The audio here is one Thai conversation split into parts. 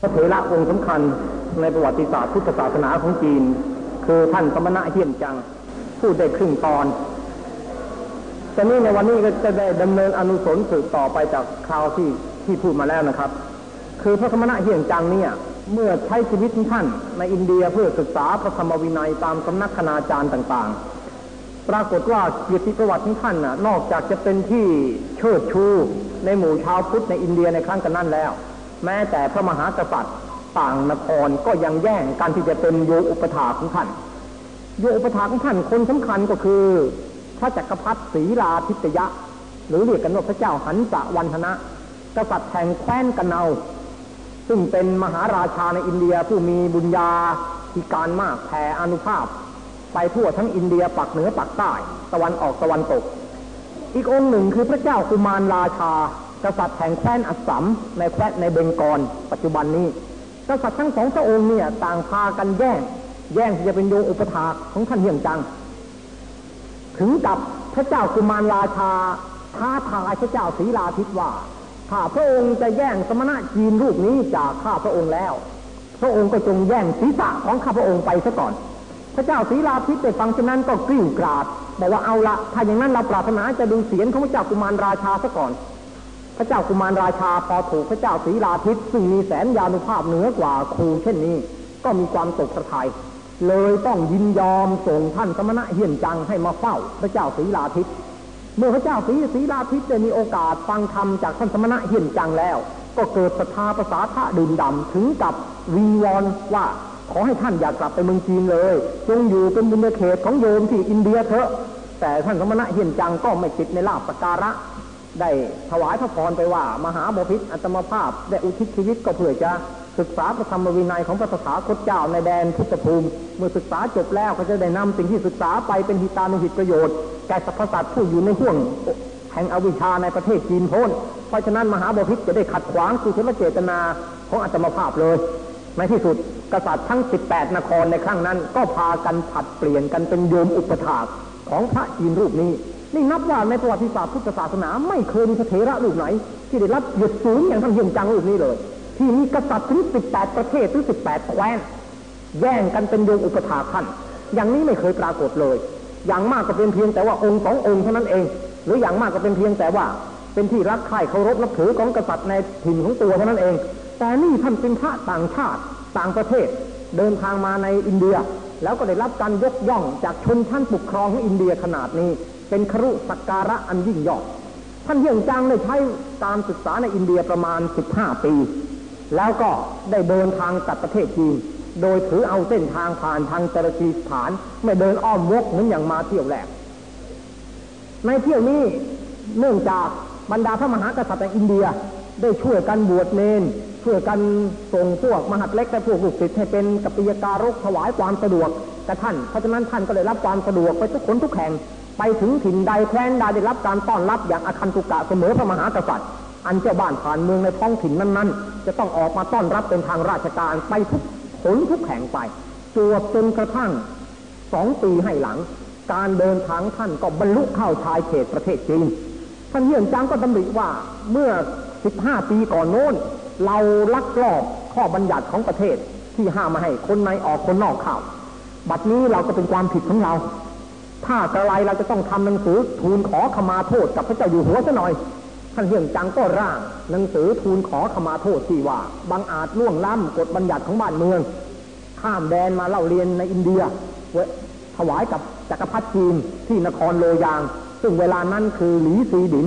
พระเถระองค์สำคัญในประวัติศาสตร์พุทธศาสนาของจีน คือท่านสมณะเฮียนจังพูดได้ครึ่งตอนแต่นี่ในวันนี้ก็จะได้ดำเนินอนุสนสืบต่อไปจากคราวที่ที่พูดมาแล้วนะครับ คือพระสมณะเฮียนจังเนี่ย เมื่อใช้ชีวิตของท่านในอินเดียเพื่อศึกษาพระธรรมวินัยตามสำนักคณาจารย์ต่างๆ ปรากฏว่าเกียรติประวัติของท่านน่ะนอกจากจะเป็นที่เชิดชูในหมู่ชาวพุทธในอินเดียในครั้งกันนั้นแล้ว แม้แต่พระมหากษัตริย์ต่างนครก็ยังแย่งการที่จะเป็นโยอุปถาของท่านโยอุปถาของท่านคนสำคัญก็คือ พระจักรพรรดิศรีลาทิตยะ หรือเรียกกันว่าพระเจ้าหันสะวันธนะ กษัตริย์แห่งแคว้นกันเนาซึ่งเป็นมหาราชาในอินเดียผู้มีบุญญาธิการมากแผ่อนุภาพ ไปทั่วทั้งอินเดียปักเหนือปักใต้ ตะวันออกตะวันตก อีกองค์หนึ่งคือพระเจ้ากุมารราชา กษัตริย์แห่งแคว้นอัสสัมในแคว้นในเบงกอลปัจจุบันนี้ กษัตริย์ทั้งสองพระองค์เนี่ยต่างพากันแย่ง แย่งที่จะเป็นโยอุปถาของท่านเฮียงจัง ถึงกับพระเจ้ากุมารราชาท้าทายพระเจ้าศรีลาทิตว่าถ้าพระองค์จะแย่งสมณะจีนรูปนี้จากข้าพระองค์แล้ว พระองค์ก็จงแย่งศีรษะของข้าพระองค์ไปซะก่อน พระเจ้าศรีลาทิตได้ฟังเช่นนั้นก็กริ้วกราดบอกว่าเอาละถ้าอย่างนั้นเราปรารถนาจะดูเสียงของพระเจ้ากุมารราชาซะก่อน พระเจ้ากุมารราชาพอถูกพระเจ้าศรีลาทิตซึ่งมีแสนยานุภาพเหนือกว่าครูเช่นนี้ ก็มีความตกสะทายเลยต้องยินยอมส่งท่านสมณะเฮียนจังให้มาเฝ้าพระเจ้าศรีลาทิตเมื่อพระเจ้าศรีศรีลาทิตได้มีโอกาสฟังธรรมจากท่านสมณะเฮียนจังแล้ว ก็เกิดศรัทธาภาษาทะดื่มดำถึงกับวิงวอนว่าขอให้ท่านอย่ากกลับไปเมืองจีนเลย จงอยู่เป็นบุญเขตของโยมที่อินเดียเถอะ แต่ท่านสมณะเฮียนจังก็ไม่ติดในลาบสการะ ได้ถวายพระพรไปว่า มหาบพิตรอัตมภาพได้อุทิศชีวิตก็เพื่อจะศึกษาพระธรรมวินัยของพระสถาคตเจ้าในแดนพุทธภูมิ เมื่อศึกษาจบแล้วก็จะได้นำสิ่งที่ศึกษาไปเป็นหิตานุหิตประโยชน์แก่สรรพสัตว์ผู้อยู่ในห่วงแห่งอวิชชาในประเทศจีนโพ้นเพราะฉะนั้นมหาบพิตรจะได้ขัดขวางสุชนเจตนาของอัตมภาพเลย ในที่สุดกษัตริย์ทั้ง 18 นครในครั้งนั้น ก็พากันผัดเปลี่ยนกันเป็นโยมอุปถากของพระจีนรูปนี้ นี่นับว่าในประวัติศาสตร์พุทธศาสนาไม่เคยมีพระเถระรูปไหน ที่ได้รับเหยียดสูงอย่างท่านเฮียงจังรูปนี้เลย ที่มีกษัตริย์ถึง18ปดประเทศถึง18แปดแคว้นแย่งกันเป็นโยมอุปถาท่านอย่างนี้ไม่เคยปรากฏเลย อย่างมากก็เป็นเพียงแต่ว่าองค์สององค์เท่านั้นเอง หรืออย่างมากก็เป็นเพียงแต่ว่า เป็นที่รักใคร่เคารพนับถือของกษัตริย์ในถิ่นของตัวเท่านั้นเอง แต่นี่ท่านเป็นพระต่างชาติต่างประเทศเดินทางมาในอินเดีย แล้วก็ได้รับการยกย่องจากชนชั้นปกครองของอินเดียขนาดนี้ เป็นครุสักการะอันยิ่งยอด ท่านเฮียงจังได้ใช้การศึกษาในอินเดียประมาณ 15 ปี แล้วก็ได้เดินทางกลับประเทศจีน โดยถือเอาเส้นทางผ่านทางจรจีสถาน ไม่เดินอ้อมวกเหมือนอย่างมาเที่ยวแรก ในเที่ยวนี้เนื่องจากบรรดาพระมหากษัตริย์ในอินเดียได้ช่วยกันบวชเนนช่วยกันส่งพวกมหัดเล็กและพวกลูกศิษย์ให้เป็นกัปปิยการกถวายความสะดวกกับท่าน เพราะฉะนั้นท่านก็ได้รับความสะดวกไปทุกคนทุกแห่ง ไปถึงถิ่นใดแคว้นใดได้รับการต้อนรับอย่างอาคันตุกะเสมอพระมหากษัตริย์ อันเจ้าบ้านผ่านเมืองในท้องถิ่นนั้นๆ จะต้องออกมาต้อนรับเป็นทางราชการไปทุกผลทุกแห่งไปจวบจนกระทั่งสองปีให้หลัง การเดินทางท่านก็บรรลุเข้าชายเขตประเทศจีนท่านเฮียนจังก็ดำริว่าเมื่อ 15 ปีก่อนโน้น เราลักลอบข้อบัญญัติของประเทศที่ห้ามมาให้คนในออกคนนอกเข้าบัดนี้เราก็เป็นความผิดของเรา ถ้ากระไรเราจะต้องทำหนังสือทูลขอขมาโทษกับพระเจ้าอยู่หัวซะหน่อย ท่านเฮียงจังก็ร่าง หนังสือทูลขอขมาโทษที่ว่าบังอาจล่วงล้ำกฎบัญญัติของบ้านเมือง ข้ามแดนมาเล่าเรียนในอินเดียวถวายกับจักรพรรดิจีนที่นครโลยาง ซึ่งเวลานั้นคือหลีซีหมิน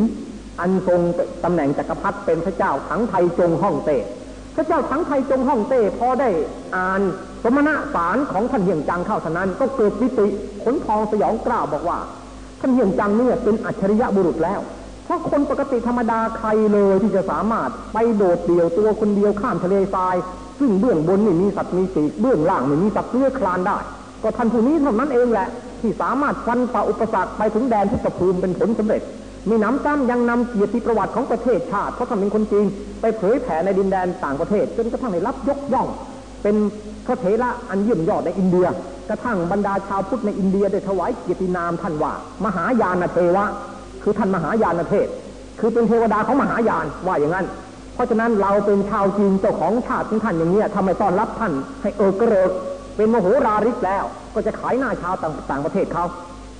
อันทรงตำแหน่งจักรพรรดิเป็นพระเจ้าถังไทจงฮ่องเต้พระเจ้าถังไทจงฮ่องเต้พอได้อ่าน สมณสารของท่านเหี้ยนจังเข้าเท่านั้น ก็เกิดปิติขนพองสยองกล้าวบอกว่า ท่านเฮียงจังเนี่ยเป็นอัจฉริยะบุรุษแล้ว เพราะคนปกติธรรมดาใครเลยที่จะสามารถไปโดดเดี่ยวตัวคนเดียวข้ามทะเลทราย ซึ่งเบื้องบนนี่มีสัตว์มีปีกเบื้องล่างนี่มีสัตว์เลื้อยคลานได้ ก็ท่านผู้นี้เท่านั้นเองแหละ ที่สามารถฟันฝ่าอุปสรรคไปถึงแดนพุทธภูมิเป็นผลสำเร็จมีน้ำจ้ำยังนำเกียรติประวัติของประเทศชาติเพราะท่านเป็นคนจีนไปเผยแผ่ในดินแดนต่างประเทศ จนกระทั่งได้รับยกย่อง เป็นพระเถระอันเยี่ยมยอดในอินเดีย กระทั่งบรรดาชาวพุทธในอินเดียได้ถวายเกียรตินามท่านว่า มหายานเทวะ คือท่านมหายานเทพคือเป็นเทวดาของมหายานว่าอย่างนั้น เพราะฉะนั้นเราเป็นชาวจีนเจ้าของชาติของท่านอย่างนี้ยทำไมต้อนรับท่านให้เออกระเริกเป็นมโหราริกแล้ว ก็จะขายหน้าชาวต่างางประเทศเขา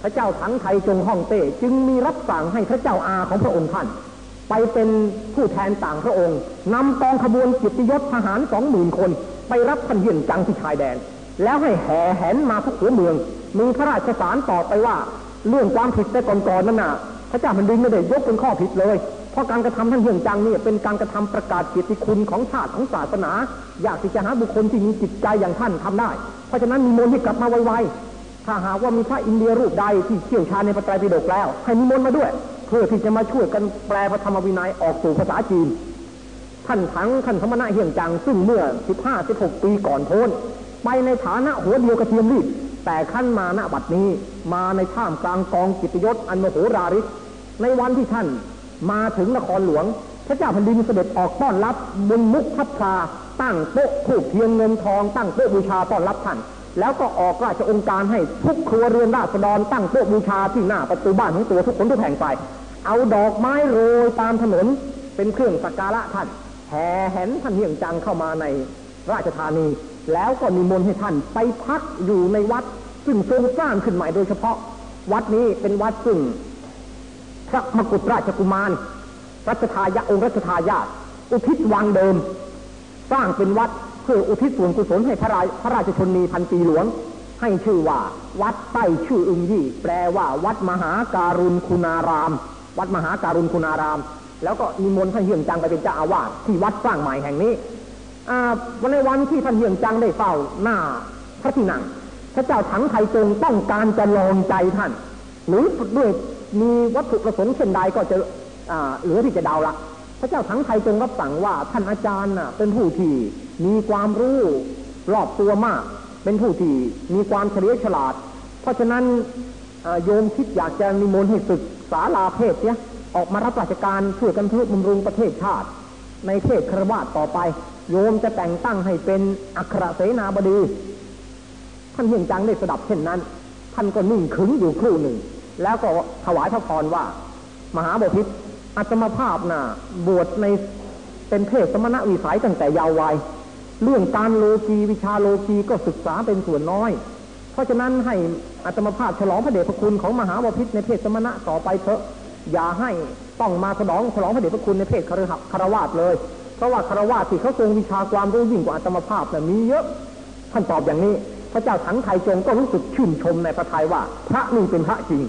พระเจ้าทั้งไทยจงฮ่องเต้จึงมีรับสั่งให้พระเจ้าอาของพระองค์ท่าน ไปเป็นผู้แทนต่างพระองค์นำกองขบวนกิตยศทหารสองหมื่นคน ไปรับท่านเยี่ยนจังที่ชายแดน แล้วให้แห่แหนมาทุกหัวเมือง มีพระราชสารต่อไปว่าเรื่องความผิดแต่ก่อนๆนั่นน่ะพระเจ้าแผ่นดินไม่ได้ยกเป็นข้อผิดเลย เพราะการกระทำท่านเยี่ยงจังนี่เป็นการกระทำประกาศเกียรติคุณของชาติของศาสนา อยากที่จะหาบุคคลที่มีจิตใจอย่างท่านทำได้ เพราะฉะนั้นมีมนต์ที่กลับมาไวๆถ้าหากว่ามีพระอินเดียรูปใดที่เชี่ยวชาญในพระไตรปิฎกแล้ว ให้นิมนต์มาด้วย เพื่อที่จะมาช่วยกันแปลพระธรรมวินัยออกสู่ภาษาจีน ท่านทั้งท่านสมณะเฮียงจังซึ่งเมื่อ 15-16 ปีก่อนโพ้น ไปในฐานะหัวเดียวกระเทียมรีบแต่ขั้นมาณบัดนี้มาในท่ามกลางกองกิตยศอันโมโหราริกในวันที่ท่านมาถึงนครหลวง พระเจ้าแผ่นดินเสด็จออกต้อนรับบนมุกพัพลาตั้งโต๊ะถูกเทียนเงินทองตั้งโต๊ะบูชาต้อนรับท่าน แล้วก็ออกราชองค์การให้ทุกครัวเรือนราษฎรตั้งโต๊ะบูชาที่หน้าประตูบ้านของตัวทุกคนทุกแห่งไป เอาดอกไม้โรยตามถนนเป็นเครื่องสักการะท่าน แห่แหนท่านเฮียงจังเข้ามาในราชธานี แล้วก็นิมนต์ให้ท่านไปพักอยู่ในวัด ซึ่งทรงสร้างขึ้นใหม่โดยเฉพาะ วัดนี้เป็นวัดซึ่งพระมกุฎราชกุมาร รัชทายาองค์รัชทายาทอุทิศวังเดิม สร้างเป็นวัดเพื่ออุทิศส่วนกุศลให้พระราพระราชชนนีพันปีหลวง ให้ชื่อว่า วัดใต้ชื่ออึงยี่ แปลว่า วัดมหาการุณคุณาราม วัดมหาการุณคุณาราม แล้วก็นิมนต์ท่านเฮียงจังไปเป็นเจ้าอาวาสที่วัดสร้างใหม่แห่งนี้วันในวันที่ท่านเฮียงจังได้เฝ้าหน้าพระที่นั่งพระเจ้าถังไทยจงต้องการจะลองใจท่าน หรือด้วยมีวัตถุประสงค์เช่นใดก็จะเหลือที่จะเดาละพระเจ้าทั้งไทยจงรับสั่งว่าท่านอาจารย์เป็นผู้ที่มีความรู้รอบตัวมาก เป็นผู้ที่มีความเฉลียวฉลาด เพราะฉะนั้นโยมคิดอยากจะนิมนต์ให้ศึกษาลาเพศเนี่ย ออกมารับราชการช่วยกันพื่อบำรุงประเทศชาติ ในเทศครวาสต่อไป โยมจะแต่งตั้งให้เป็นอัครเสนาบดี ท่านเฮียงจังได้สดับเช่นนั้น ท่านก็นิ่งขึงอยู่ครู่หนึ่ง แล้วก็ถวายพระพรว่า มหาบพิตรอัตมภาพน่ะบวชในเป็นเพศสมณะวิสัยตั้งแต่ยาววัยเรื่องการโลกีวิชาโลกีก็ศึกษาเป็นส่วนน้อย เพราะฉะนั้นให้อัตมภาพฉลองพระเดชพระคุณของมหาบพิตรในเพศสมณะต่อไปเถอะ อย่าให้ต้องมาฉลองฉลองพระเดชพระคุณในเพศคารหะคารวาสเลย เพราะว่าคารวาสที่เขาทรงวิชาความรู้ยิ่งกว่าอัตมภาพน่ะมีเยอะท่านตอบอย่างนี้ พระเจ้าถังไทจงก็รู้สึกชื่นชมในพระทัยว่า พระนี่เป็นพระจริง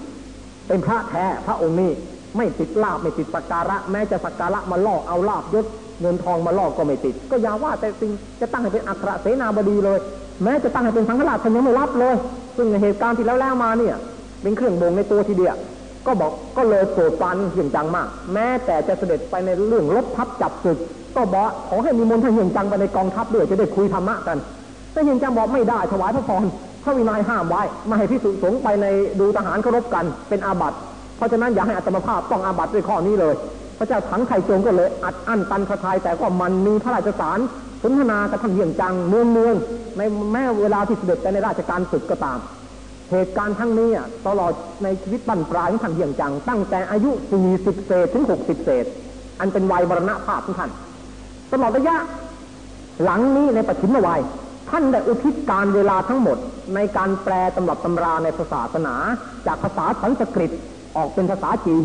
เป็นพระแท้พระองค์นี้ไม่ติดลาบไม่ติดสักการะ แม้จะสักการะมาล่อเอาลาบยศเงินทองมาล่อก็ไม่ติด ก็อย่าว่าแต่สิ่งจะตั้งให้เป็นอัครเสนาบดีเลย แม้จะตั้งให้เป็นสังฆราชท่านยังไม่รับเลย ซึ่งในเหตุการณ์ที่แล้วแล้วมาเนี่ย เป็นเครื่องบ่งในตัวทีเดียว ก็บอกก็เลยโกรธปานเหี่ยงจังมาก แม้แต่จะเสด็จไปในเรื่องลบทัพจับศึก ก็บอกขอให้มีมนต์ท่านเหี่ยงจังไปในกองทัพด้วยจะได้คุยธรรมะกัน แต่เหี่ยงจังบอกไม่ได้ถวายพระพรพระวินัยห้ามไว้ม่ให้พิสุสงไปในดูทหารเคารพกันเป็นอาบัติ เพราะฉะนั้นอย่าให้อัตมภาพต้องอาบัติด้วยข้อนี้เลย พระเจ้าถังไข่จงก็เลยอัดอั้นตันพระทัยแต่ก็มันมีพระราชสารสนทนากับท่านเหี่ยงจังเมืองเมืองในแม้เวลาที่เสด็จไปในราชการศึกก็ตาม เหตุการณ์ทั้งนี้อะตลอดในชีวิตบรรปลายของท่านเหี่ยงจัง ตั้งแต่อายุ 40 เศษถึง 60 เศษ อันเป็นวัยบรณภาพของท่าน ตลอดระยะ หลังนี้ในปัจฉิมวัย ท่านได้อุทิศการเวลาทั้งหมด ในการแปลตำรับตำราในภาษาศาสนา จากภาษาสันสกฤตออกเป็นภาษาจีน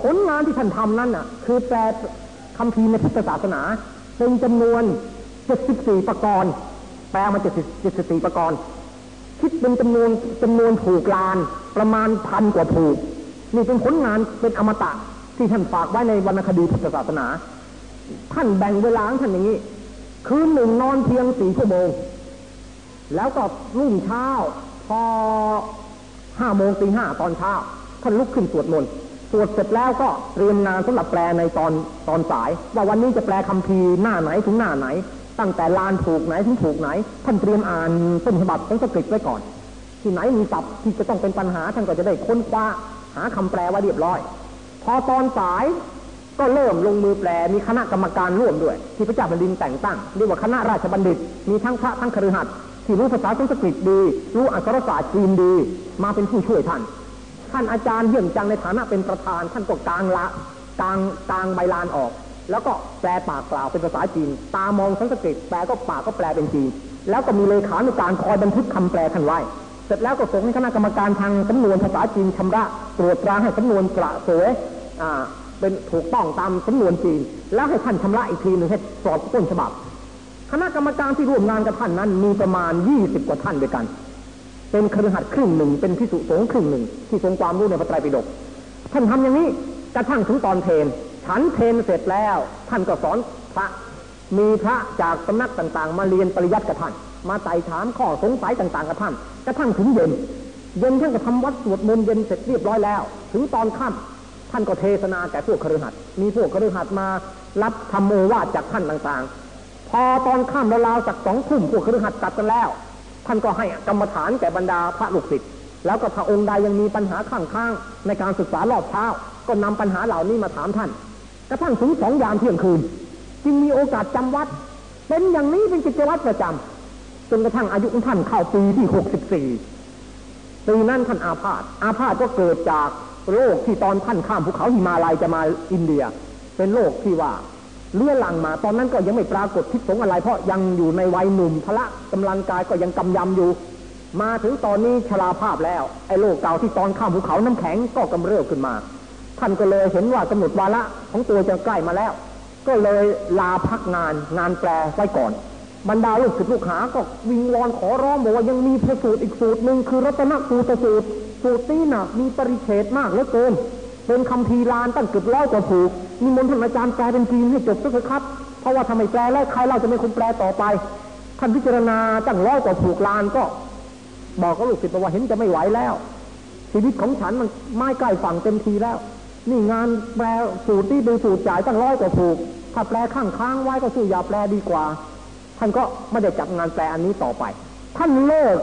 ผลงานที่ท่านทำนั้นน่ะ คือแปลคำพีในพุทธศาสนา เป็นจำนวน 74 ประกรณ์แปลมา74ประกรณ์ คิดเป็นจำนวนจำนวนผูกลานประมาณพันกว่าผูก นี่เป็นผลงานเป็นอมตะที่ท่านฝากไว้ในวรรณคดีพุทธศาสนา ท่านแบ่งเวลาของท่านอย่างนี้ คืนหนึ่งนอนเพียงสี่ชั่วโมง แล้วก็รุ่งเช้า พอห้าโมงตีห้าตอนเช้า ท่านลุกขึ้นสวดมนต์สวดเสร็จแล้วก็เตรียมงานสำหรับแปลในตอนตอนสาย ว่าวันนี้จะแปลคำพีร์หน้าไหนถึงหน้าไหน ตั้งแต่ลานถูกไหนถึงถูกไหน ท่านเตรียมอ่านต้นฉบับสันสกฤตไว้ก่อน ที่ไหนมีศัพท์ที่จะต้องเป็นปัญหาท่านก็จะได้ค้นคว้าหาคำแปลไว้เรียบร้อย พอตอนสายก็เริ่มลงมือแปลมีคณะกรรมการร่วมด้วย ที่พระเจ้าแผ่นดินแต่งตั้งเรียกว่าคณะราชบัณฑิต มีทั้งพระทั้งคฤหัสถ์ที่รู้ภาษาสันสกฤตดี รู้อักษรศาสตร์จีนดี มาเป็นผู้ช่วยท่าน ท่านอาจารย์เยี่ยมจังในฐานะเป็นประธาน ท่านก็กางละกางกางใบลานออก แล้วก็แปลปากกล่าวเป็นภาษาจีน ตามองสันสกฤตแปลก็ปากก็แปลเป็นจีน แล้วก็มีเลขานุการคอยบันทึกคำแปลท่านไว้ เสร็จแล้วก็ส่งให้คณะกรรมการทางสำนวนภาษาจีนชำระตรวจตราให้สำนวนกระสวยอ่าเป็นถูกต้องตามสำนวนจีน แล้วให้ท่านชำระอีกทีหนึ่งให้สอบต้นฉบับ คณะกรรมการที่ร่วมงานกับท่านนั้น มีประมาณ20กว่าท่านด้วยกัน เป็นครือขัดครึ่งหนึ่งเป็นพิสุสงฆ์ครึ่งหนึ่งที่ทรงความรู้ในพระไตรปิฎกท่านทำอย่างนี้กระทั่งถึงตอนเพน ฉันเพนเสร็จแล้ว ท่านก็สอนพระ มีพระจากสำนักต่างๆ มาเรียนปริยัติกับท่าน มาไต่ถามข้อสงสัยต่างๆกับท่านกระทั่งถึงเย็น เย็นท่านก็ทำวัดสวดมนต์เย็นเสร็จเรียบร้อยแล้ว ถึงตอนค่ำท่านก็เทศนาแก่พวกครือขัดมีพวกครือขัดมารับธรรมโอวาทจากท่านต่างๆ พอตอนค่ำราวๆสักสองทุ่มพวกครือขัดกลับกันแล้ว ท่านก็ให้กรรมฐานแก่บรรดาพระลูกศิษย์แล้วก็พระองค์ใดยังมีปัญหาข้างข้างๆในการศึกษารอบเช้า ก็นำปัญหาเหล่านี้มาถามท่าน กระทั่งถึงสองยามเที่ยงคืน จึงมีโอกาสจำวัด เป็นอย่างนี้เป็นกิจวัตรประจำจนกระทั่งอายุของท่านเข้าปีที่หกสิบสี่ปีนั้นท่านอาพาธอาพาธก็เกิดจากโรคที่ตอนท่านข้ามภูเขาหิมาลัยจะมาอินเดีย เป็นโรคที่ว่าเลื่อลังมา ตอนนั้นก็ยังไม่ปรากฏทิศสงอะไร เพราะยังอยู่ในวัยหนุ่มพละกำลังกายก็ยังกำยำอยู่ มาถึงตอนนี้ชราภาพแล้ว ไอ้โรคเก่าที่ตอนข้ามภูเขาน้ำแข็งก็กำเริบขึ้นมา ท่านก็เลยเห็นว่ากำหนดวาระของตัวจะใกล้มาแล้ว ก็เลยลาพักงานงานแปลไว้ก่อน บรรดาลูกศิษย์ลูกหาก็วิงวอนขอร้องบอกว่ายังมีพระสูตรอีกสูตรหนึ่งคือรัตนสูตรสูตร สูตรนี้นะมีปริเฉดมากเหลือเกินเป็นคำพีลานตั้งเกือบร้อยกว่าผูกมีมนต์ท่านอาจารย์แปลเป็นจีนให้จบสักครับ เพราะว่าทำไมแปลแล้วใครเราจะไม่คนแปลต่อไป ท่านพิจารณาตั้งร้อยกว่าผูกลานก็ บอกกับลูกศิษย์บอกว่าเห็นจะไม่ไหวแล้ว ชีวิตของฉันมันไม่ใกล้ฝั่งเต็มทีแล้ว นี่งานแปลสูตรที่ดูสูตรจ่ายตั้งร้อยกว่าผูก ถ้าแปลข้างค้างไว้ก็สู้อย่าแปลดีกว่า ท่านก็ไม่ได้จับงานแปลอันนี้ต่อไป ท่านเลิก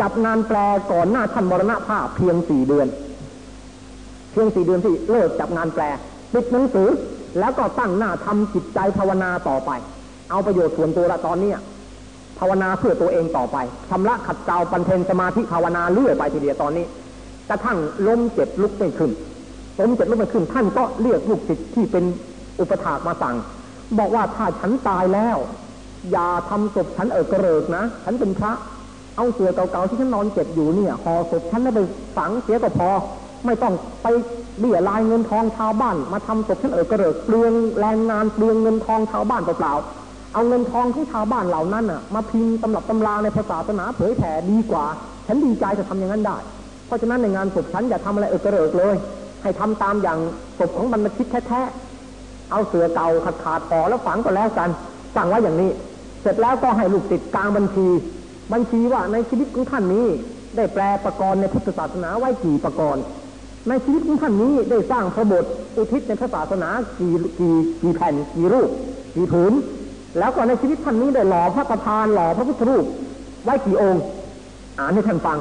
จับงานแปลก่อนหน้าท่านมรณภาพเพียงสี่เดือน เพียงสี่เดือนที่เลิกจับงานแปลปิดหนังสือแล้วก็ตั้งหน้าทำจิตใจภาวนาต่อไป เอาประโยชน์ส่วนตัวละตอนเนี้ยภาวนาเพื่อตัวเองต่อไปชำระขัดเกลาปันเทนสมาธิภาวนาเรื่อยไปทีเดียวตอนนี้กระทั่งล้มเจ็บลุกไม่ขึ้น ล้มเจ็บลุกไม่ขึ้นท่านก็เรียกลูกศิษย์ที่เป็นอุปถากมาสั่ง บอกว่าถ้าฉันตายแล้ว อย่าทำศพฉันเออกระเริกนะ ฉันเป็นพระ เอาเสือเก่าๆที่ฉันนอนเจ็บอยู่เนี่ยห่อศพฉันแล้วไปฝังเสียก็พอ ไม่ต้องไปเบี้ยลายเงินทองชาวบ้าน มาทำศพฉันเออกระเริกเปลืองแรงงานเปลืองเงินทองชาวบ้านเปล่าๆเอาเงินทองของชาวบ้านเหล่านั้นน่ะ มาพิมพ์ตำรับตำราในภาษาศาสนาเผยแผ่ดีกว่า ฉันดีใจจะทำอย่างนั้นได้ เพราะฉะนั้นในงานศพฉันอย่าทำอะไรเออกระเริกเลย ให้ทำตามอย่างศพของบรรพชิตแท้ๆเอาเสือเก่าขาดขาดๆห่อแล้วฝังก็แล้วกันสั่งไว้อย่างนี้ เสร็จแล้วก็ให้ลูกติดกลางบัญชี บัญชีว่าในชีวิตของท่านนี้ ได้แปลประกรณ์ในพุทธศาสนาไว้กี่ประกรณ์ในชีวิตของท่านนี้ได้สร้างพระบทอุทิศในพระศาสนากี่กี่กี่แผ่นกี่รูปกี่ผืนแล้วก็ในชีวิตท่านนี้ได้หล่อพระประธานหล่อพระพุทธรูปไว้กี่องค์ อ่านให้ท่านฟัง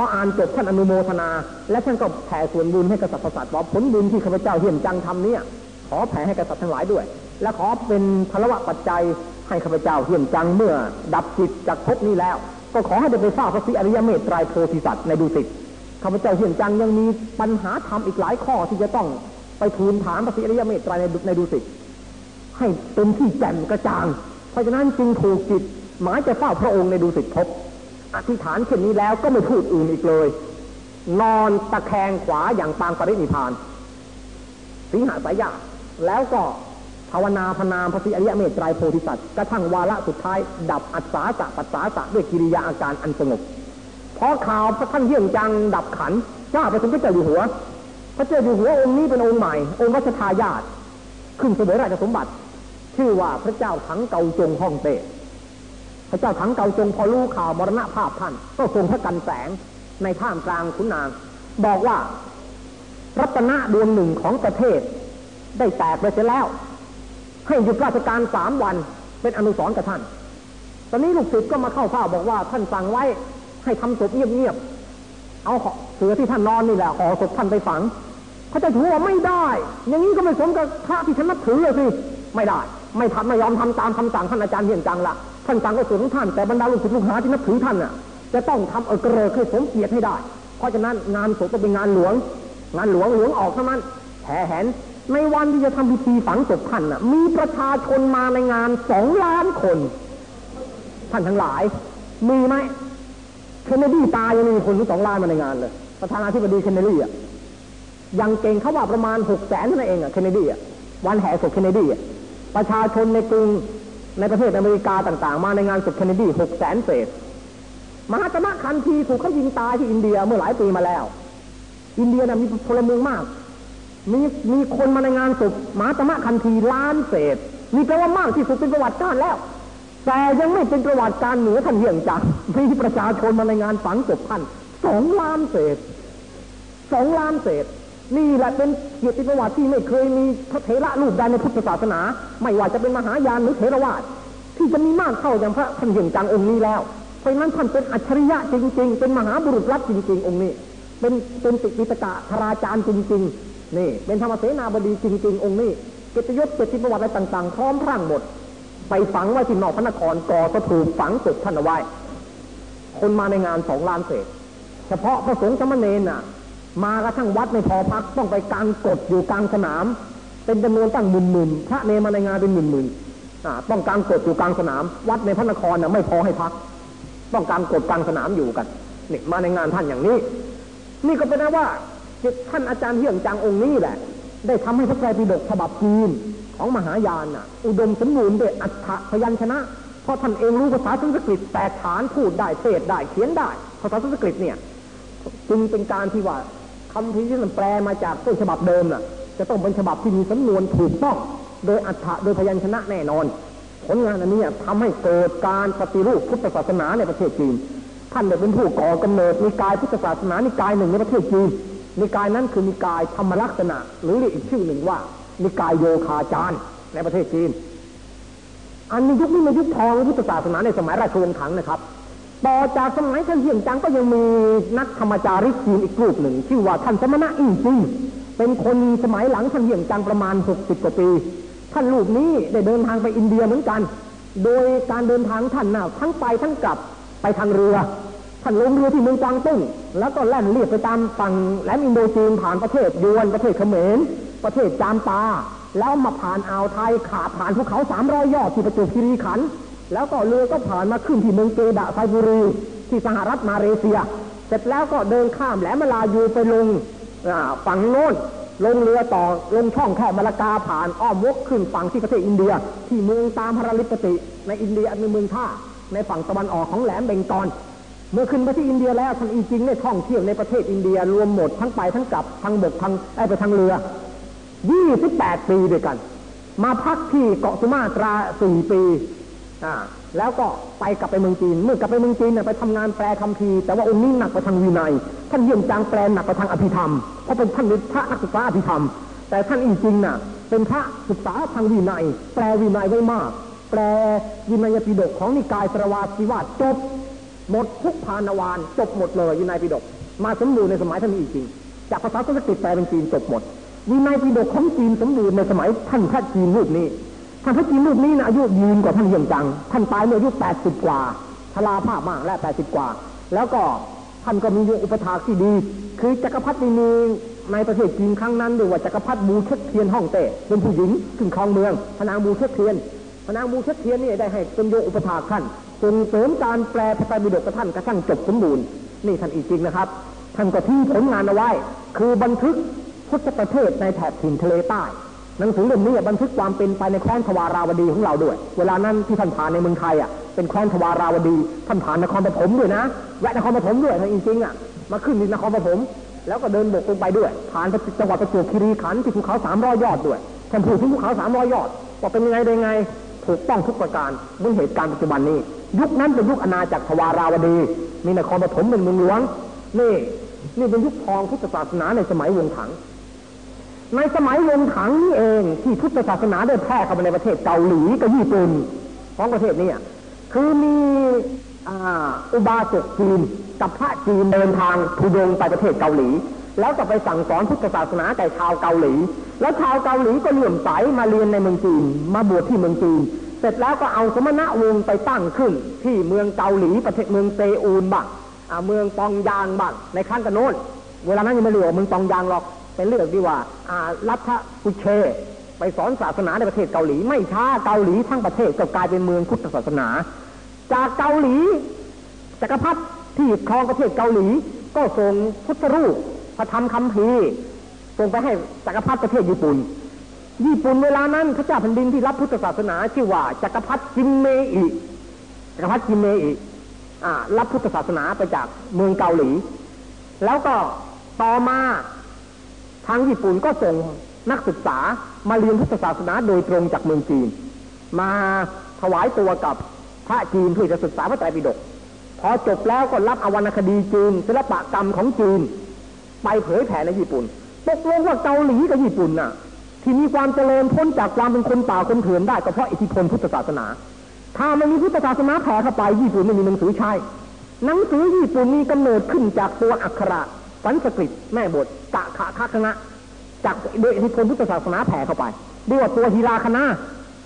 พออ่านจบท่านอนุโมทนา และท่านก็แผ่ส่วนบุญให้กษัตริย์ศาสตร์ว่าผลบุญที่ข้าพเจ้าเหี่ยมจังทำเนี่ยขอแผ่ให้กษัตริย์ทั้งหลายด้วย และขอเป็นพลวะปัจจัยให้ข้าพเจ้าเหี่ยมจังเมื่อ ดับจิตจากภพนี้แล้ว ก็ขอให้ได้ไปเฝ้าพระศรีอริยเมตไตรโพธิสัตว์ในดุสิตข้าพเจ้าเหี่ยมจังยังมีปัญหาธรรมอีกหลายข้อที่จะต้องไปทูลถามพระศรีอริยเมตไตรในดุในดุสิตให้เป็นที่แจ่มกระจ่าง เพราะฉะนั้นจึงถูกจิตหมายจะเฝ้าพระองค์ในดุสิตภพ อธิษฐานเช่นนี้แล้วก็ไม่พูดอื่นอีกเลย นอนตะแคงขวาอย่างปางปรินิพานสิงหาสายญาแล้วก็ภาวนาพนามพระศรีอริยเมตไตรโพธิสัตว์กระทั่งวาระสุดท้าย ดับอัศสาสะปัสสาสะด้วยกิริยาอาการอันสงบพอข่าวพระท่านเยี่ยงจังดับขันจ้าไปถึงพระเจ้าอยู่หัว พระเจ้าอยู่หัวองค์นี้เป็นองค์ใหม่ องค์รัชทายาทขึ้นเสวยราชสมบัติ ชื่อว่าพระเจ้าถังเกาจงฮ่องเต้ พระเจ้าถังเกาจงพอรู้ข่าวมรณภาพท่าน ก็ทรงพระกันแสงในท่ามกลางขุนนาง บอกว่า รัตนะดวงหนึ่งของประเทศ ได้แตกไปเสียแล้ว ให้หยุดราชการสามวันเป็นอนุสรณ์กับท่าน ตอนนี้ลูกศิษย์ก็มาเข้าเฝ้าบอกว่าท่านสั่งไว้ให้ทำศพเงียบๆเอาเสือที่ท่านนอนนี่แหละห่อศพท่านไปฝังเขาจะถือว่าไม่ได้ อย่างนี้ก็ไม่สมกับพระที่ฉันนับถือเลยสิไม่ได้ ไม่ทำไม่ยอมทำตามคำสั่งท่านอาจารย์เฮียนจังละ ท่านสั่งก็ส่วนของท่านแต่บรรดาลูกศิษย์ลูกหาที่นับถือท่านน่ะจะต้องทำเออกระเริกให้สมเกียรติให้ได้ เพราะฉะนั้นงานศพต้องเป็นงานหลวง งานหลวงหลวงออกเท่านั้นแห่แหนในวันที่จะทำพิธีฝังศพท่านน่ะ มีประชาชนมาในงานสองล้านคน ท่านทั้งหลาย มีไหมเคนเนดีตายยังมีคนถึงสองล้านมาในงานเลย ประธานาธิบดีเคนเนดีอะยังเก่งเขาว่าประมาณหกแสนเท่านั้นเองอะเคนเนดีอะวันแห่ศพเคนเนดีอะประชาชนในกรุง ในประเทศอเมริกาต่างๆ มาในงานศพเคนเนดีหกแสนเศษ มหาตมะคันทีถูกเขายิงตายที่อินเดียเมื่อหลายปีมาแล้ว อินเดียนะมีพลเมืองมาก มีมีคนมาในงานศพมหาตมะคันทีล้านเศษนี่แปลว่ามากที่สุดเป็นประวัติการแล้ว แต่ยังไม่เป็นประวัติการเหนือท่านเหี่ยงจังมีประชาชนมาในงานฝังศพท่านสองล้านเศษสองล้านเศษ นี่แหละเป็นเกียรติประวัติที่ไม่เคยมีพระเถระรูปใดในพุทธศาสนา ไม่ว่าจะเป็นมหายานหรือเถรวาทที่จะมีมากเท่าอย่างพระท่านเหี่งจังองค์นี้แล้ว เพราะนั้นท่านเป็นอัจฉริยะจริง ๆ เป็นมหาบุรุษลับจริง ๆ องค์นี้ เป็นเป็นติปิตกะธราจารย์จริง ๆ นี่ เป็นธรรมเสนาบดีจริง ๆ องค์นี้เกียรติยศเกียรติประวัติอะไรต่างๆพร้อมพรั่งหมด ไปฝังไว้ที่นอกพระนครก่อสถูปฝังศพท่านเอาไว้คนมาในงานสองล้านเศษ เฉพาะพระสงฆ์สมณเณรน่ะ มากระทั่งวัดในพอพักต้องไปกางกฎอยู่กลางสนาม เป็นจำนวนตั้งหมื่นหมื่นพระเนมาในงานเป็นหมื่นหมื่นต้องกางกฎอยู่กลางสนาม วัดในพระนครน่ะไม่พอให้พัก ต้องการกฎกลางสนามอยู่กันนี่มาในงานท่านอย่างนี้ นี่ก็เป็นนะว่าท่านอาจารย์เฮี่ยงจังองค์นี้แหละ ได้ทำให้พระไตรปิฎกฉบับจีนของมหายานน่ะ อุดมสมบูรณ์ด้วยอัฏฐพยัญชนะ เพราะท่านเองรู้ภาษาสันสกฤตแตกฐานพูดได้เทศได้เขียนได้ ภาษาสันสกฤตเนี่ยจึงเป็นการที่ว่าำพิที่มันแปลมาจากต้นฉบับเดิมน่ะ จะต้องเป็นฉบับที่มีสำนวนถูกต้อง โดยอัฏฐะโดยพยัญชนะแน่นอน ผลงานอันนี้ทำให้เกิดการปฏิรูปพุทธศาสนาในประเทศจีน ท่านได้เป็นผู้ก่อกำเนิดนิกายพุทธศาสนานิกายหนึ่งในประเทศจีนนิกายนั้นคือนิกายธรรมลักษณะ หรือเรียกอีกชื่อหนึ่งว่า นิกายโยคาจารย์ในประเทศจีน อันนี้ยุคนี้เป็นยุคทองพุทธศาสนาในสมัยราชวงศ์ถังนะครับ ต่อจากสมัยท่านเฮียงจังก็ยังมีนักธรรมจาริกจีนอีกกลุ่มหนึ่งชื่อว่าท่านสมณะอิงจิงเป็นคนสมัยหลังท่านเฮียงจังประมาณ60กว่าปี ท่านลูกนี้ได้เดินทางไปอินเดียเหมือนกัน โดยการเดินทางท่านน่ะทั้งไปทั้งกลับไปทางเรือ ท่านลงเรือที่เมืองกวางตุ้งแล้วก็แล่นเรียบไปตามฝั่งแหลมอินโดจีนผ่านประเทศยวนประเทศเขมร ประเทศจามตาแล้วมาผ่านอ่าวไทยขาผ่านภูเขาสามร้อยยอดที่ประจวบคีรีขันธ์ แล้วก็เรือก็ผ่านมาขึ้นที่เมืองเกดะไซบุรี ที่สหรัฐมาเลเซีย เสร็จแล้วก็เดินข้ามแหลมมาลายูไปลงฝั่งโน้น ลงเรือต่อลงช่องแคบมาลากาผ่านอ้อมวกขึ้นฝั่งที่ประเทศอินเดีย ที่เมืองตามพาราลิปติ ในอินเดียอันเมืองท่าในฝั่งตะวันออกของแหลมเบงกอลเมื่อขึ้นไปที่อินเดียแล้วท่านอีจริงได้ท่องเที่ยวในประเทศอินเดียรวมหมดทั้งไปทั้งกลับทั้งบกทั้งได้ไปทางเรือ28ปีด้วยกัน มาพักที่เกาะสุมาตรา4ปีอ่า แล้วก็ไปกลับไปเมืองจีน เมื่อกลับไปเมืองจีนเนี่ยไปทำงานแปลคำพีแต่ว่าองค์นี้หนักไปทางวินัย ท่านเยี่ยมจางแปลหนักไปทางอภิธรรม เพราะเป็นท่านเป็นพระนักศึกษาอภิธรรม แต่ท่านอีจริงน่ะ เป็นพระศึกษาทางวินัย แปลวินัยไว้มาก แปลวินัยปิฎกของนิกายสรวาสิวาสจบหมดทุกพานวานจบหมดเลยวินัยปิฎกมาสมบูรณ์ในสมัยท่านอีกจริง จากภาษาสันสกฤตแปลเป็นจีนจบหมดวินัยปิฎกของจีนสมบูรณ์ในสมัยท่านพระจีนรูปนี้ ท่านพระจีนรูปนี้นะอายุยืนกว่าท่านเหี้ยนจัง ท่านตายเมื่ออายุ80กว่าชราภาพมากและ80กว่า แล้วก็ท่านก็มีอุปถากที่ดี คือจักรพรรดินีในประเทศจีนครั้งนั้นเรียกว่าจักรพรรดิบูเชกเทียนฮ่องเต้เป็นผู้หญิงขึ้นครองเมืองพระนางบูเช็กเทียนพระนางบูเช็กเทียนนี่ได้ให้เป็นโยอุปถากท่านส่งเสริมการแปลพระไตรปิฎกกับท่านกระทั่งจบสมบูรณ์นี่ท่านอีกจริงนะครับ ท่านก็ทิ้งผลงานเอาไว้ คือบันทึกพุทธประเทศในแถบถิ่นทะเลใต้ หนังสือเล่มนี้บันทึกความเป็นไปในแคว้นทวาราวดีของเราด้วย เวลานั้นที่ท่านผ่านในเมืองไทยอะเป็นแคว้นทวาราวดีท่านผ่านนครปฐมด้วยนะแวะนครปฐมด้วยท่านจริงๆอะมาขึ้นที่นครปฐมแล้วก็เดินบกลงไปด้วยผ่านจังหวัดประจวบคีรีขันธ์ที่ภูเขาสามร้อยยอดด้วยท่านพูดถึงภูเขาสามร้อยยอดว่าเป็นยังไงได้ไงถูกต้องทุกประการเมือเหตุการณ์ปัจจุบันนี้ ยุคนั้นเป็นยุคอาณาจักรทวาราวดี มีนครปฐมเป็นเมืองหลวงนี่นี่เป็นยุคทองพุทธศาสนาในสมัยวงถัง ในสมัยวงถังนี่เองที่พุทธศาสนาได้แพร่เข้ามาในประเทศเกาหลีกับญี่ปุ่นของประเทศนี้คือมีอุบาสกจีนกับพระจีนเดินทางทุดงไปประเทศเกาหลี แล้วก็ไปสั่งสอนพุทธศาสนาแก่ชาวเกาหลี แล้วชาวเกาหลีก็เลื่อมใสมาเรียนในเมืองจีน มาบวชที่เมืองจีน เสร็จแล้วก็เอาสมณะวงไปตั้งขึ้น ที่เมืองเกาหลีประเทศเมืองเซอูลบ้างเมืองปองยางบ้างในข้างกันโน้นเวลานั้นยังไม่เรียกว่าเมืองปองยางหรอก เป็นเรื่องที่ว่าอารัฐกุเช ไปสอนศาสนาในประเทศเกาหลี ไม่ช้าเกาหลีทั้งประเทศก็กลายเป็นเมืองพุทธศาสนา จากเกาหลีจักรพรรดิที่ครองประเทศเกาหลี ก็ส่งพุทธรูปพระธรรมคัมภีร์ส่งไปให้จักรพรรดิประเทศญี่ปุ่น ญี่ปุ่นเวลานั้นพระเจ้าแผ่นดินที่รับพุทธศาสนา ชื่อว่าจักรพรรดิจิมเมอิจักรพรรดิจิมเมอิรับพุทธศาสนาไปจากเมืองเกาหลี แล้วก็ต่อมา ทางญี่ปุ่นก็ส่งนักศึกษามาเรียนพุทธศาสนาโดยตรงจากเมืองจีน มาถวายตัวกับพระจีนเพื่อจะศึกษาพระไตรปิฎกพอจบแล้วก็รับอวรรณคดีจีนศิลปกรรมของจีน ไปเผยแผ่ในญี่ปุ่นตกลงว่าเกาหลีกับญี่ปุ่นน่ะ ที่มีความเจริญพ้นจากความเป็นคนป่าคนเถื่อนได้ก็เพราะอิทธิพลพุทธศาสนา ถ้าไม่มีพุทธศาสนาแผ่เข้าไปญี่ปุ่นไม่มีหนังสือใช้หนังสือญี่ปุ่นมีกำเนิดขึ้นจากตัวอักขระ สันสกฤตแม่บทกะขะทัคณะจากโดยอิทธิพลพุทธศาสนาแผ่เข้าไปเรียกว่าตัวฮีราคณะ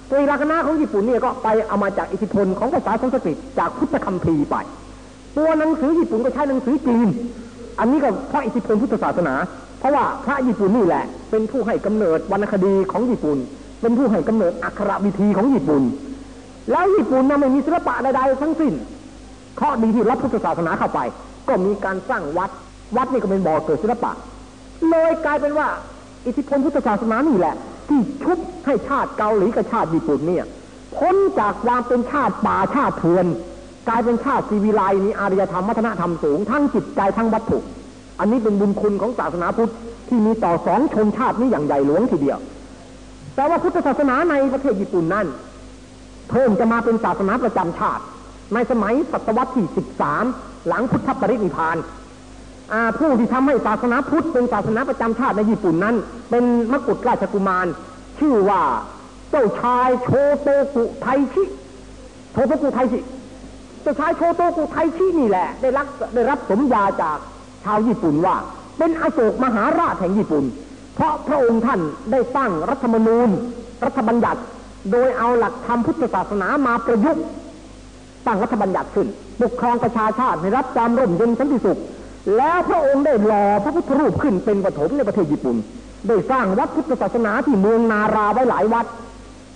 ตัวฮีราคณะของญี่ปุ่นเนี่ยก็ไปเอามาจากอิทธิพลของภาษาสันสกฤตจากพุทธคัมภีร์ไป ตัวหนังสือญี่ปุ่นก็ใช้หนังสือจีน อันนี้ก็เพราะอิทธิพลพุทธศาสนา เพราะว่าพระญี่ปุ่นนี่แหละ เป็นผู้ให้กำเนิดวรรณคดีของญี่ปุ่น เป็นผู้ให้กำเนิดอักขระวิธีของญี่ปุ่น แล้วญี่ปุ่นน่ะไม่มีศิลปะใดๆทั้งสิ้นข้อดีที่รับพุทธศาสนาเข้าไป ก็มีการสร้างวัด วัดนี่ก็เป็นบ่อเกิดศิลปะ เลยกลายเป็นว่า อิทธิพลพุทธศาสนานี่แหละ ที่ชุบให้ชาติเกาหลีกับชาติญี่ปุ่นเนี่ยพ้นจากความเป็นชาติป่าชาติเถื่อน กลายเป็นชาติซีวิไลมีอารยธรรมวัฒนธรรมสูง ทั้งจิตใจทั้งวัตถุ อันนี้เป็นบุญคุณของศาสนาพุทธที่มีต่อสองชนชาตินี้อย่างใหญ่หลวงทีเดียว แต่ว่าพุทธศาสนาในประเทศญี่ปุ่นนั้นเพิ่มจะมาเป็นศาสนาประจำชาติ ในสมัยศตวรรษที่ 13 หลังพุทธปรินิพพาน ผู้ที่ทำให้ศาสนาพุทธเป็นศาสนาประจำชาติในญี่ปุ่นนั้น เป็นมกุฎราชกุมาร ชื่อว่าเจ้าชายโชโตกุไทชิโชโตกุไทชิเจ้าชายโชโตกุไทชินี่แหละ ได้รับได้รับสมญาจากชาวญี่ปุ่นว่า เป็นอโศกมหาราชแห่งญี่ปุ่น เพราะพระองค์ท่านได้ตั้งรัฐธรรมนูญ รัฐบัญญัติ โดยเอาหลักธรรมพุทธศาสนามาประยุกต์ตั้งรัฐบัญญัติขึ้นปกครองประชาชาติให้รับความร่มเย็นสันติสุข แล้วพระองค์ได้หล่อพระพุทธรูปขึ้นเป็นปฐมในประเทศญี่ปุ่น ได้สร้างวัดพุทธศาสนาที่เมืองนาราไว้หลายวัด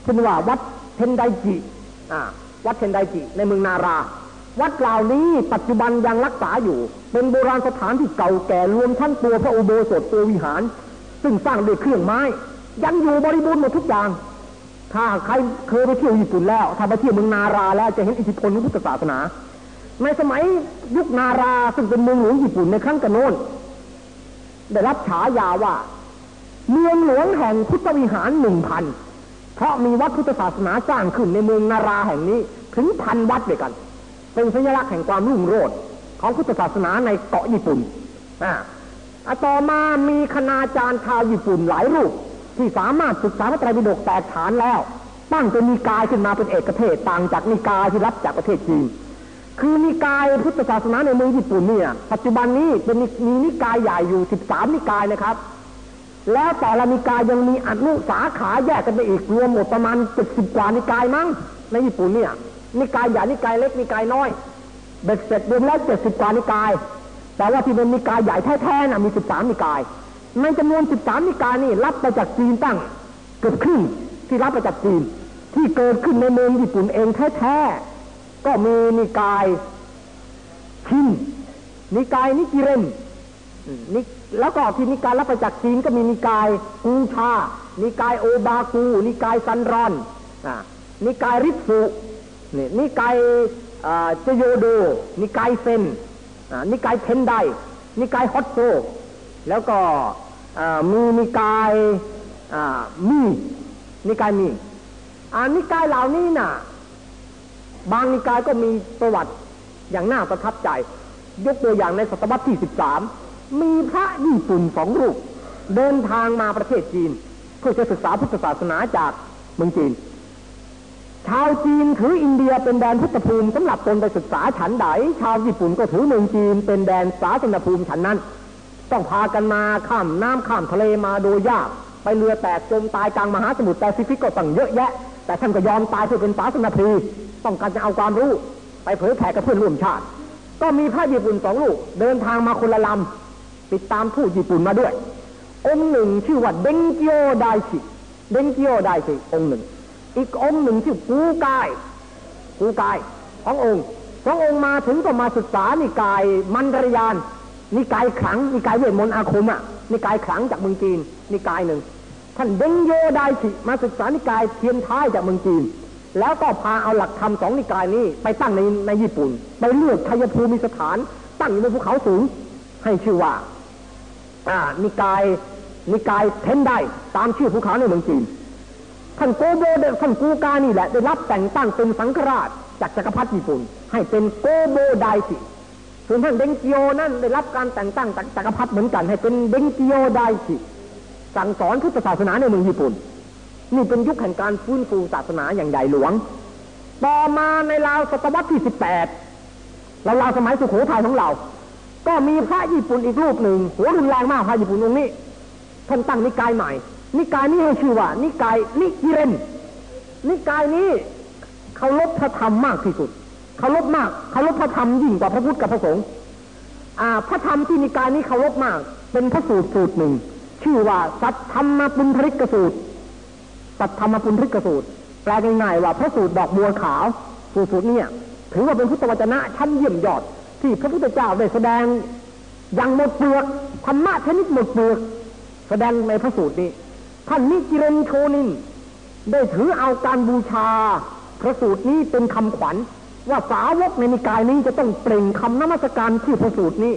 เช่นว่าวัดเทนไดจิวัดเทนไดจิในเมืองนารา วัดเหล่านี้ปัจจุบันยังรักษาอยู่ เป็นโบราณสถานที่เก่าแก่รวมทั้งตัวพระอุโบสถตัววิหาร ซึ่งสร้างด้วยเครื่องไม้ ยังอยู่บริบูรณ์หมดทุกอย่าง ถ้าใครเคยไปเที่ยวญี่ปุ่นแล้วถ้าไปเที่ยวเมืองนาราแล้วจะเห็นอิทธิพลของพุทธศาสนา ในสมัยยุคนาราซึ่งเป็นเมืองหลวงญี่ปุ่นในครั้งกันโน้นได้รับฉายาว่า เมืองหลวงแห่งพุทธวิหารหนึ่งพันเพราะมีวัดพุทธศาสนาสร้างขึ้นในเมืองนาราแห่งนี้ถึงพันวัดด้วยกัน เป็นสัญลักษณ์แห่งความรุ่งโรจน์ของพุทธศาสนาในเกาะญี่ปุ่นอ่าอะต่อมามีคณาจารย์ชาวญี่ปุ่นหลายรูป ที่สามารถศึกษาพระไตรปิฎกแตกฐานแล้ว ตั้งเป็นนิกายขึ้นมาเป็นเอกเทศต่างจากนิกายที่รับจากประเทศจีน คือนิกายพุทธศาสนาในเมืองญี่ปุ่นเนี่ยปัจจุบันนี้เป็นมีนิกายใหญ่อยู่ 13 นิกายนะครับ แล้วแต่ละนิกายยังมีอนุสาขาแยกกันไปอีกรวมหมดประมาณ70กว่านิกายมั้งในญี่ปุ่นเนี่ยนิกายใหญ่นิกายเล็กนิกายน้อยเบ็ดเสร็จรวมแล้ว70กว่านิกาย แต่ว่าที่เป็นนิกายใหญ่แท้ๆน่ะมี 13 นิกาย ในจำนวน 13 นิกายนี่รับมาจากจีนตั้งเกือบครึ่งที่รับมาจากจีน ที่เกิดขึ้นในเมืองญี่ปุ่นเองแท้ๆ ก็มีนิกายชินนิกายนิกิเรนนิแล้วก็ที่นิกายรับมาจากจีนก็มีนิกายกูชา นิกายโอบากู นิกายซันรอนอ่านิกายริสุนี่นิกายเจโยโด นิกายเซนอ่นิกายเทนได นิกายฮอตโซแล้วก็มีนิกายมี นิกายมีอ่านิกายเหล่านี้น่ะ บางนิกายก็มีประวัติอย่างน่าประทับใจ ยกตัวอย่างในศตวรรษที่ 13 มีพระญี่ปุ่นสองรูป เดินทางมาประเทศจีน เพื่อจะศึกษาพุทธศาสนาจากเมืองจีน ชาวจีนถืออินเดียเป็นแดนพุทธภูมิสำหรับตนไปศึกษาฉันใด ชาวญี่ปุ่นก็ถือเมืองจีนเป็นแดนศาสนภูมิฉันนั้น ต้องพากันมาข้ามน้ำข้ามทะเลมาโดยยาก ไปเรือแตกจมตายกลางมหาสมุทรแปซิฟิกก็ตั้งเยอะแยะ แต่ท่านก็ยอมตายเพื่อเป็นศาสนภูมิต้องการจะเอาความรู้ ไปเผยแผ่กับเพื่อนร่วมชาติ ก็มีพระญี่ปุ่นสองลูก เดินทางมาคนละลำติดตามทูตญี่ปุ่นมาด้วย องค์หนึ่งชื่อว่าเดงเกียวไดชิเดงเกียวไดชิองค์หนึ่ง อีกองค์หนึ่งชื่อกูกายกูกายสององค์สององค์มาถึงก็มาศึกษานิกายมันดรยานนิกายขลังนิกายเวทมนต์อาคมอะนิกายขลังจากเมืองจีนนิกายหนึ่ง ท่านเดงโยไดชิมาศึกษานิกายเทียนท้ายจากเมืองจีน แล้วก็พาเอาหลักธรรมสองนิกายนี้ไปตั้งในในญี่ปุ่น ไปเลือกชัยภูมิสถาน ตั้งอยู่บนภูเขาสูง ให้ชื่อว่าอ่านิกายนิกายเทนไดตามชื่อภูเขาในเมืองจีนท่านโกโบเดท่านกูกานี่แหละได้รับแต่งตั้งเป็นสังฆราชจากจักรพรรดิญี่ปุ่น ให้เป็นโกโบไดจิส่วนท่านเดงเกียวนั่นได้รับการแต่งตั้งจากจักรพรรดิเหมือนกันให้เป็นเดงเกียวไดจิ สั่งสอนพุทธศาสนาในเมืองญี่ปุ่น นี่เป็นยุคแห่งการฟื้นฟูศาสนาอย่างใหญ่หลวง ต่อมาในราวศตวรรษที่สิบแปดราวสมัยสุโขทัยของเรา ก็มีพระญี่ปุ่นอีกรูปหนึ่งหัวรุนแรงมากพระญี่ปุ่นองค์นี้ท่านตั้งนิกายใหม่ นิกายนี้ให้ชื่อว่า นิกายนิกิเรนนิกายนี้เคารพพระธรรมมากที่สุดเคารพมากเคารพพระธรรมยิ่งกว่าพระพุทธกับพระสงฆ์อาพระธรรมที่นิกายนี้เคารพมาก เป็นพระสูตรสูตรหนึ่ง ชื่อว่าสัทธรรมปุณธริกสูตร สัทธรรมปุณธริกสูตร แปลง่ายๆว่าพระสูตรดอกบัวขาวสูตรสูตรเนี่ยถือว่าเป็นพุทธวจนะชั้นเยี่ยมยอด ที่พระพุทธเจ้าได้แสดงอย่างหมดเปลือกธรรมะชนิดหมดเปลือกแสดงในพระสูตรนี้ ท่านนิจิเรนโชนิน ได้ถือเอาการบูชา พระสูตรนี้เป็นคำขวัญ ว่าสาวกในนิกายนี้จะต้องเปล่งคำนมัสการที่พระสูตรนี้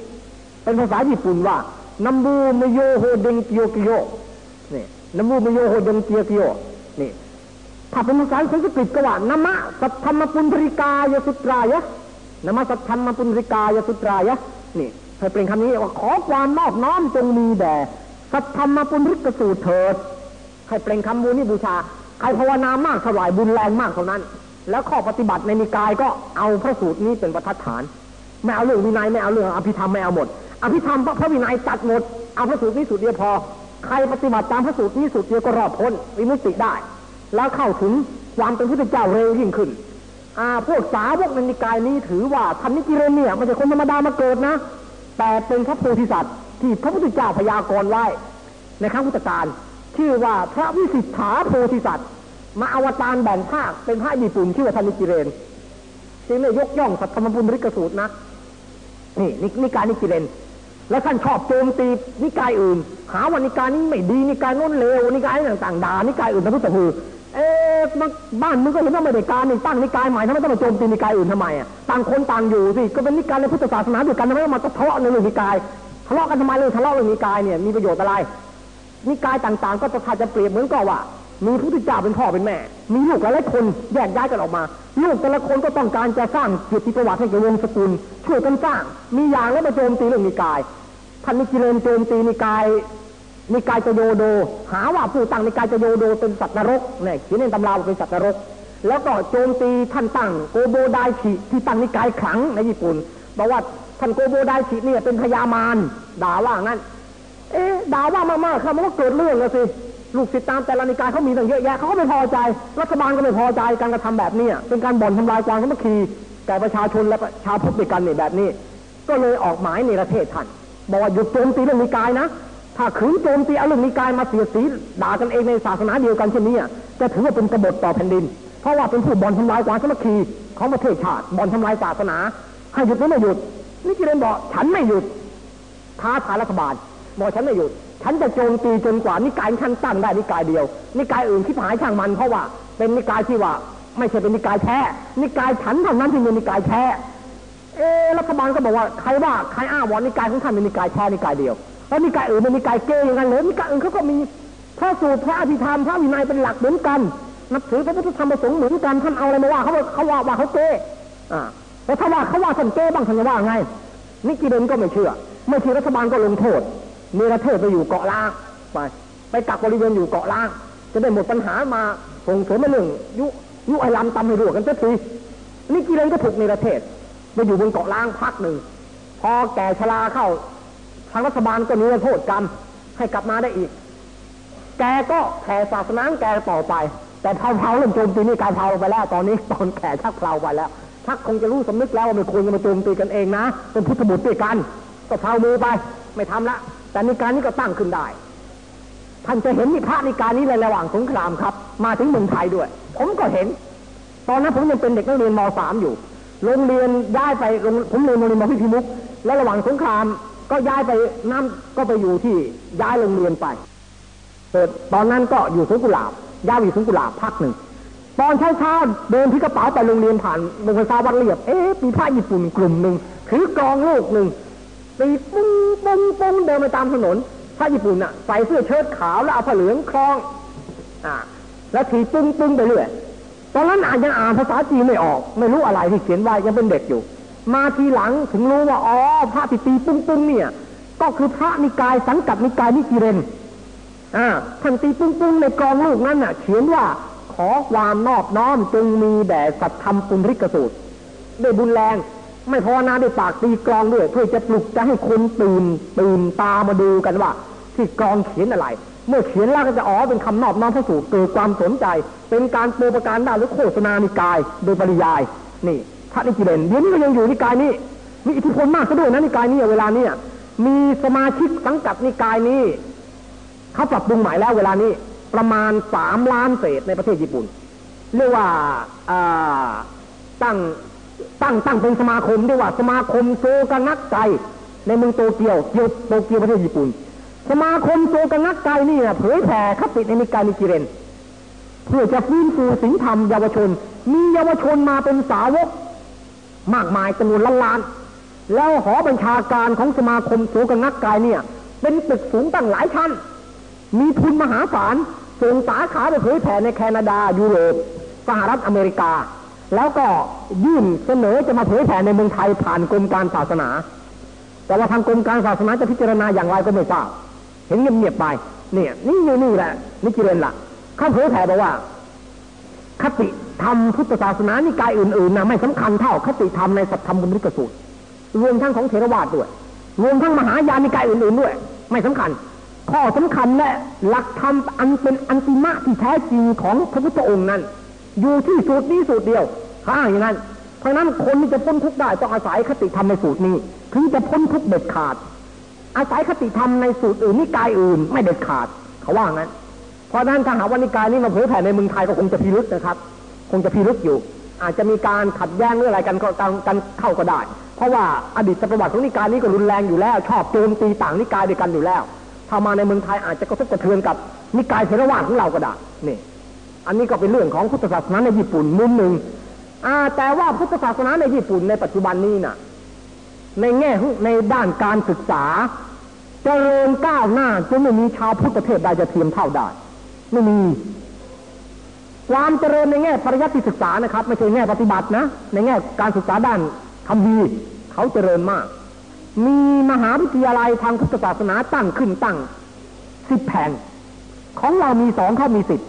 เป็นภาษาญี่ปุ่นว่า นัมบูมโยโฮเดงเกิโยกิโยนี่นัมบูมโยโฮเดงกิโยกิโยนี่ถ้าเป็นภาษาสันสกฤตก็ว่านามะสัทธรรมปุณธริกายสุตรายะนามะสัทธรรมปุณธริกายสุตรายะนี่ให้เปล่งคำนี้ว่าขอความนอบน้อมจงมีแด่สัทธรรมปุณริกสูตรเถิดให้เปล่งคำบูนี้บูชาใครภาวนามากเท่าไหร่บุญแรงมากเท่านั้น แล้วข้อปฏิบัติในนิกายก็เอาพระสูตรนี้เป็นประทัดฐาน ไม่เอาเรื่องวินัยไม่เอาเรื่องอภิธรรมไม่เอาหมด อภิธรรมพระวินัยตัดหมด เอาพระสูตรนี้สูตรเดียวพอ ใครปฏิบัติตามพระสูตรนี้สูตรเดียวก็รอดพ้นวิมุตติได้ แล้วเข้าถึงความเป็นพุทธเจ้าเร็วยิ่งขึ้นอาพวกสาวกในนิกายนี้ถือว่าท่านนิกิเรนเนี่ยไม่ใช่คนธรรมดามาเกิดนะ แต่เป็นพระโพธิสัตว์ที่พระพุทธเจ้าพยากรณ์ไว้ในครั้งพุทธกาลชื่อว่าพระวิสิทธาโพธิสัตว์ มาอวตารแบ่งภาคเป็นพระญี่ปุ่นชื่อว่าธนิกิเรนจึงได้ยกย่องสัทธรรมบุญริกสูตรนะนี่นินิกายนิกิเรน แล้วท่านชอบโจมตีนิกายอื่น หาว่านิกายนี้ไม่ดีนิกายโน้นเลวนิกายต่างๆด่านิกายอื่นทะพุทธคือ เอ๊ะบ้านมึงก็เห็นว่าไม่ได้การนี่ตั้งนิกายใหม่ทำไมต้องมาโจมตีนิกายอื่นทำไมอะต่างคนต่างอยู่สิก็เป็นนิกายในพุทธศาสนาเดียกันทำไมต้องมาทะเลาะในเรื่องนิกายทะเลาะกันทำไมเรื่องทะเลาะเรื่องนิกายเนี่ยมีประโยชน์อะไร นิกายต่างๆ ก็จะถ้าจะเปรียบเหมือนกับว่ามีพระพุทธเจ้าเป็นพ่อเป็นแม่ มีลูกหลายคนแยกย้ายกันออกมา ลูกแต่ละคนก็ต้องการจะสร้างเกียรติประวัติให้แก่วงศ์สกุลช่วยกันสร้าง มีอย่างแล้วมาโจมตีเรื่องนิกาย ท่านนิกิเลนโจมตีนิกายนิกายจะโยโด หาว่าผู้ตั้งนิกายจะโยโดเป็นสัตว์นรกเนี่ยเขียนในตำราว่าเป็นสัตว์นรก แล้วก็โจมตีท่านตั้งโกโบไดชิที่ตั้งนิกายขลังในญี่ปุ่นบอกว่าท่านโกโบไดชิเนี่ยเป็นพญามารด่าว่างั้น เอ๊ด่าว่ามากๆครับมันก็เกิดเรื่องแล้วสิลูกศิษย์ตามแต่ละนิกายเขามีตั้งเยอะแยะเขาก็ไม่พอใจ รัฐบาลก็ไม่พอใจการกระทำแบบนี้เป็นการบ่อนทำลายความสามัคคีแก่ประชาชนและชาวพุทธด้วยกันเนี่ยแบบนี้ ก็เลยออกหมายในประเทศท่าน บอกว่าหยุดโจมตีเรื่องนิกายนะ ถ้าขืนโจมตีเอาเรื่องนิกายมาเสียสีด่ากันเองในศาสนาเดียวกันเช่นนี้จะถือว่าเป็นกบฏต่อแผ่นดิน เพราะว่าเป็นผู้บอนทำลายความสมัคคีของประเทศชาติบอนทำลายศาสนา ให้หยุดหรือไม่หยุด นี่กิเลนบอกฉันไม่หยุดท้าทายรัฐบาลบอกฉันไม่หยุด ฉันจะโจมตีจนกว่านิกายฉันตั้งได้นิกายเดียว นิกายอื่นที่หายช่างมันเพราะว่าเป็นนิกายที่ว่า ไม่ใช่เป็นนิกายแท้นิกายฉันเท่านั้นที่เป็นนิกายแท้ เออรัฐบาลก็บอกว่าใครว่าใครอ้างว่านิกายของท่านเป็นนิกายแท้นิกายเดียวแล้วนิกายอื่นเป็นนิกายเกย์อย่างนั้นเลยนิกายอื่นเขาก็มีพระสูตรพระอภิธรรมพระวินัยเป็นหลักเหมือนกัน นับถือพระพุทธธรรมประสงค์เหมือนกันท่านเอาอะไรมาว่าเขาเขาว่าว่าเขาเกย์อ่าแล้วถ้าว่าเขาว่าท่านเกย์บ้างท่านจะว่าไงนิกิเดนก็ไม่เชื่อไม่เชื่อรัฐบาลก็ลงโทษเนรเทศไปอยู่เกาะล้างไปไปกักบริเวณอยู่เกาะล้างจะได้หมดปัญหามาส่งเสริมนเรื่องยุยุไอลำตำให้รั่วกันเสียทีนิกิเลนก็ถูกเนรเทศ ไปอยู่บนเกาะล้างพักหนึ่ง พอแก่ชราเข้า ทางรัฐบาลก็นิรโทษกรรมให้กลับมาได้อีก แกก็แผ่ศาสนาแกต่อไป แต่เผาๆเริ่มโจมตีนี่การเผาไปแล้ว ตอนนี้ตอนแก่ชักเผาไปแล้วชักคงจะรู้สำนึกแล้วว่าไม่ควรจะมาโจมตีกันเองนะ เป็นพุทธบุตรด้วยกัน ก็เผามือไป ไม่ทำละ แต่ในการนี้ก็ตั้งขึ้นได้ท่านจะเห็นมีพระนิกายนี้ในระหว่างสงครามครับ มาถึงเมืองไทยด้วย ผมก็เห็น ตอนนั้นผมยังเป็นเด็กนักเรียนม .3 อยู่ โรงเรียนย้ายไปโรงผมเรียนโรงเรียนมพิพิมุกและระหว่างสงครามก็ย้ายไปน้ำก็ไปอยู่ที่ย้ายโรงเรียนไปเกิดตอนนั้นก็อยู่สวนกุหลาบย้ายไปอยู่สวนกุหลาบพักหนึ่งตอนเช้าๆเดินที่กระเป๋าไปโรงเรียนผ่านโรงไฟฟ้าวัดเรียบเอ๊ะมีพระญี่ปุ่นกลุ่มหนึ่งถือกองลูกหนึ่งตีปุ้งปุ้งปุ้งเดินไปตามถนนพระญี่ปุ่นน่ะใส่เสื้อเชิ้ตขาวแล้วเอาผ้าเหลืองคล้องอ่าแล้วถีปุ้งปุ้งไปเรื่อย ตอนนั้นอานยังอ่านภาษาจีนไม่ออก ไม่รู้อะไรที่เขียนไว้ยังเป็นเด็กอยู่ มาทีหลังถึงรู้ว่าอ๋อพระที่ตีปุ้งปุ้งเนี่ย ก็คือพระนิกายสังกัดนิกายนิกิเรนอ่าท่านตีปุ้งปุ้งในกรองลูกนั้นน่ะ เขียนว่าขอความนอบน้อมจงมีแด่สัตธรรมปุริกสูตรด้วยบุญแรง ไม่พอนะด้วยปากตีกรองด้วย เพื่อจะปลุกจะให้คนตื่นตื่นตามาดูกันว่า ที่กรองเขียนอะไร เมื่อเขียนแล้วก็จะอ๋อเป็นคำนอบน้อมพระสูตรเกิดความสนใจ เป็นการโปรประการได้หรือโฆษณานิกาย โดยปริยาย นี่พระนิกิเลนเดี๋ยวนี้ก็ยังอยู่นิกายนี้ มีอิทธิพลมากซะด้วยนะนิกายนี้เวลาเนี้มีสมาชิกสังกัดนิกายนี้เขาปรับปรุงใหม่แล้วเวลานี้ประมาณสามล้านเศษในประเทศญี่ปุ่น เรียกว่าตั้งตั้งตั้งเป็นสมาคมเรียกว่าสมาคมโซกานักไกในเมืองโตเกียวเกียวโตเกียวประเทศญี่ปุ่น สมาคมโซกนักไกนี่นะเผยแผ่คติในนิกายนิกิเรน เพื่อจะฟื้นฟูสิงธรรมเยาวชน มีเยาวชนมาเป็นสาวก มากมายจำนวนล้านล้าน แล้วหอบัญชาการของสมาคมโสกนักกายเนี่ย เป็นตึกสูงตั้งหลายชั้น มีทุนมหาศาลส่งสาขาไปเผยแผ่ในแคนาดายุโรปสหรัฐอเมริกา แล้วก็ยื่นเสนอจะมาเผยแผ่ในเมืองไทยผ่านกรมการศาสนา แต่ว่าทางกรมการศาสนาจะพิจารณาอย่างไรก็ไม่ทราบ เห็นเงียบๆไป เนี่ย นี่นี่นี่แหละนี่กิเลนล่ะข้าเผยแผ่บอกว่า คติธรรมพุทธศาสนานิกายอื่นๆนะไม่สำคัญเท่า คติธรรมในสัทธรรมบุญริกสูตรรวมทั้งของเทรวาสด้วย รวมทั้งมหายานิกายอื่นๆด้วย ไม่สำคัญ ข้อสำคัญและหลักธรรมอันเป็นอันติมะที่แท้จริงของพระพุทธองค์นั้น อยู่ที่สูตรนี้สูตรเดียวถ้าอย่างนั้นเพราะฉะนั้นคนที่จะพ้นทุกข์ได้ต้องอาศัยคติธรรมในสูตรนี้ ถึงจะพ้นทุกข์เด็ดขาด อาศัยคติธรรมในสูตรอื่นนิกายอื่น ไม่เด็ดขาด เขาว่างั้น เพราะนั้นถ้าหาว่านิกายนี้มาเผยแผ่ในเมืองไทยก็คงจะพิรุษนะครับ คงจะพิรุษอยู่ อาจจะมีการขัดแย้งเรื่องอะไรกันก็กันกันเข้าก็ได้ เพราะว่าอดีตประวัติของนิกายนี้ก็รุนแรงอยู่แล้ว ชอบโจมตีต่างนิกายด้วยกันอยู่แล้วถ้ามาในเมืองไทยอาจจะกระทบกระเทือนกับนิกายเทรวาสของเราก็ได้นี่ อันนี้ก็เป็นเรื่องของพุทธศาสนาในญี่ปุ่นมุมหนึ่งแต่ว่าพุทธศาสนาในญี่ปุ่นในปัจจุบันนี้น่ะ ในแง่ในด้านการศึกษาเจริญก้าวหน้าจนไม่มีชาวพุทธประเทศใดจะเทียมเท่าได้ไม่มี ความเจริญในแง่ปริยัติศึกษานะครับ ไม่ใช่แง่ปฏิบัตินะ ในแง่การศึกษาด้านคำพีเขาเจริญมาก มีมหาวิทยาลัยทางพุทธศาสนาตั้งขึ้นตั้งสิบแห่งของเรามีสองเขามีสิบ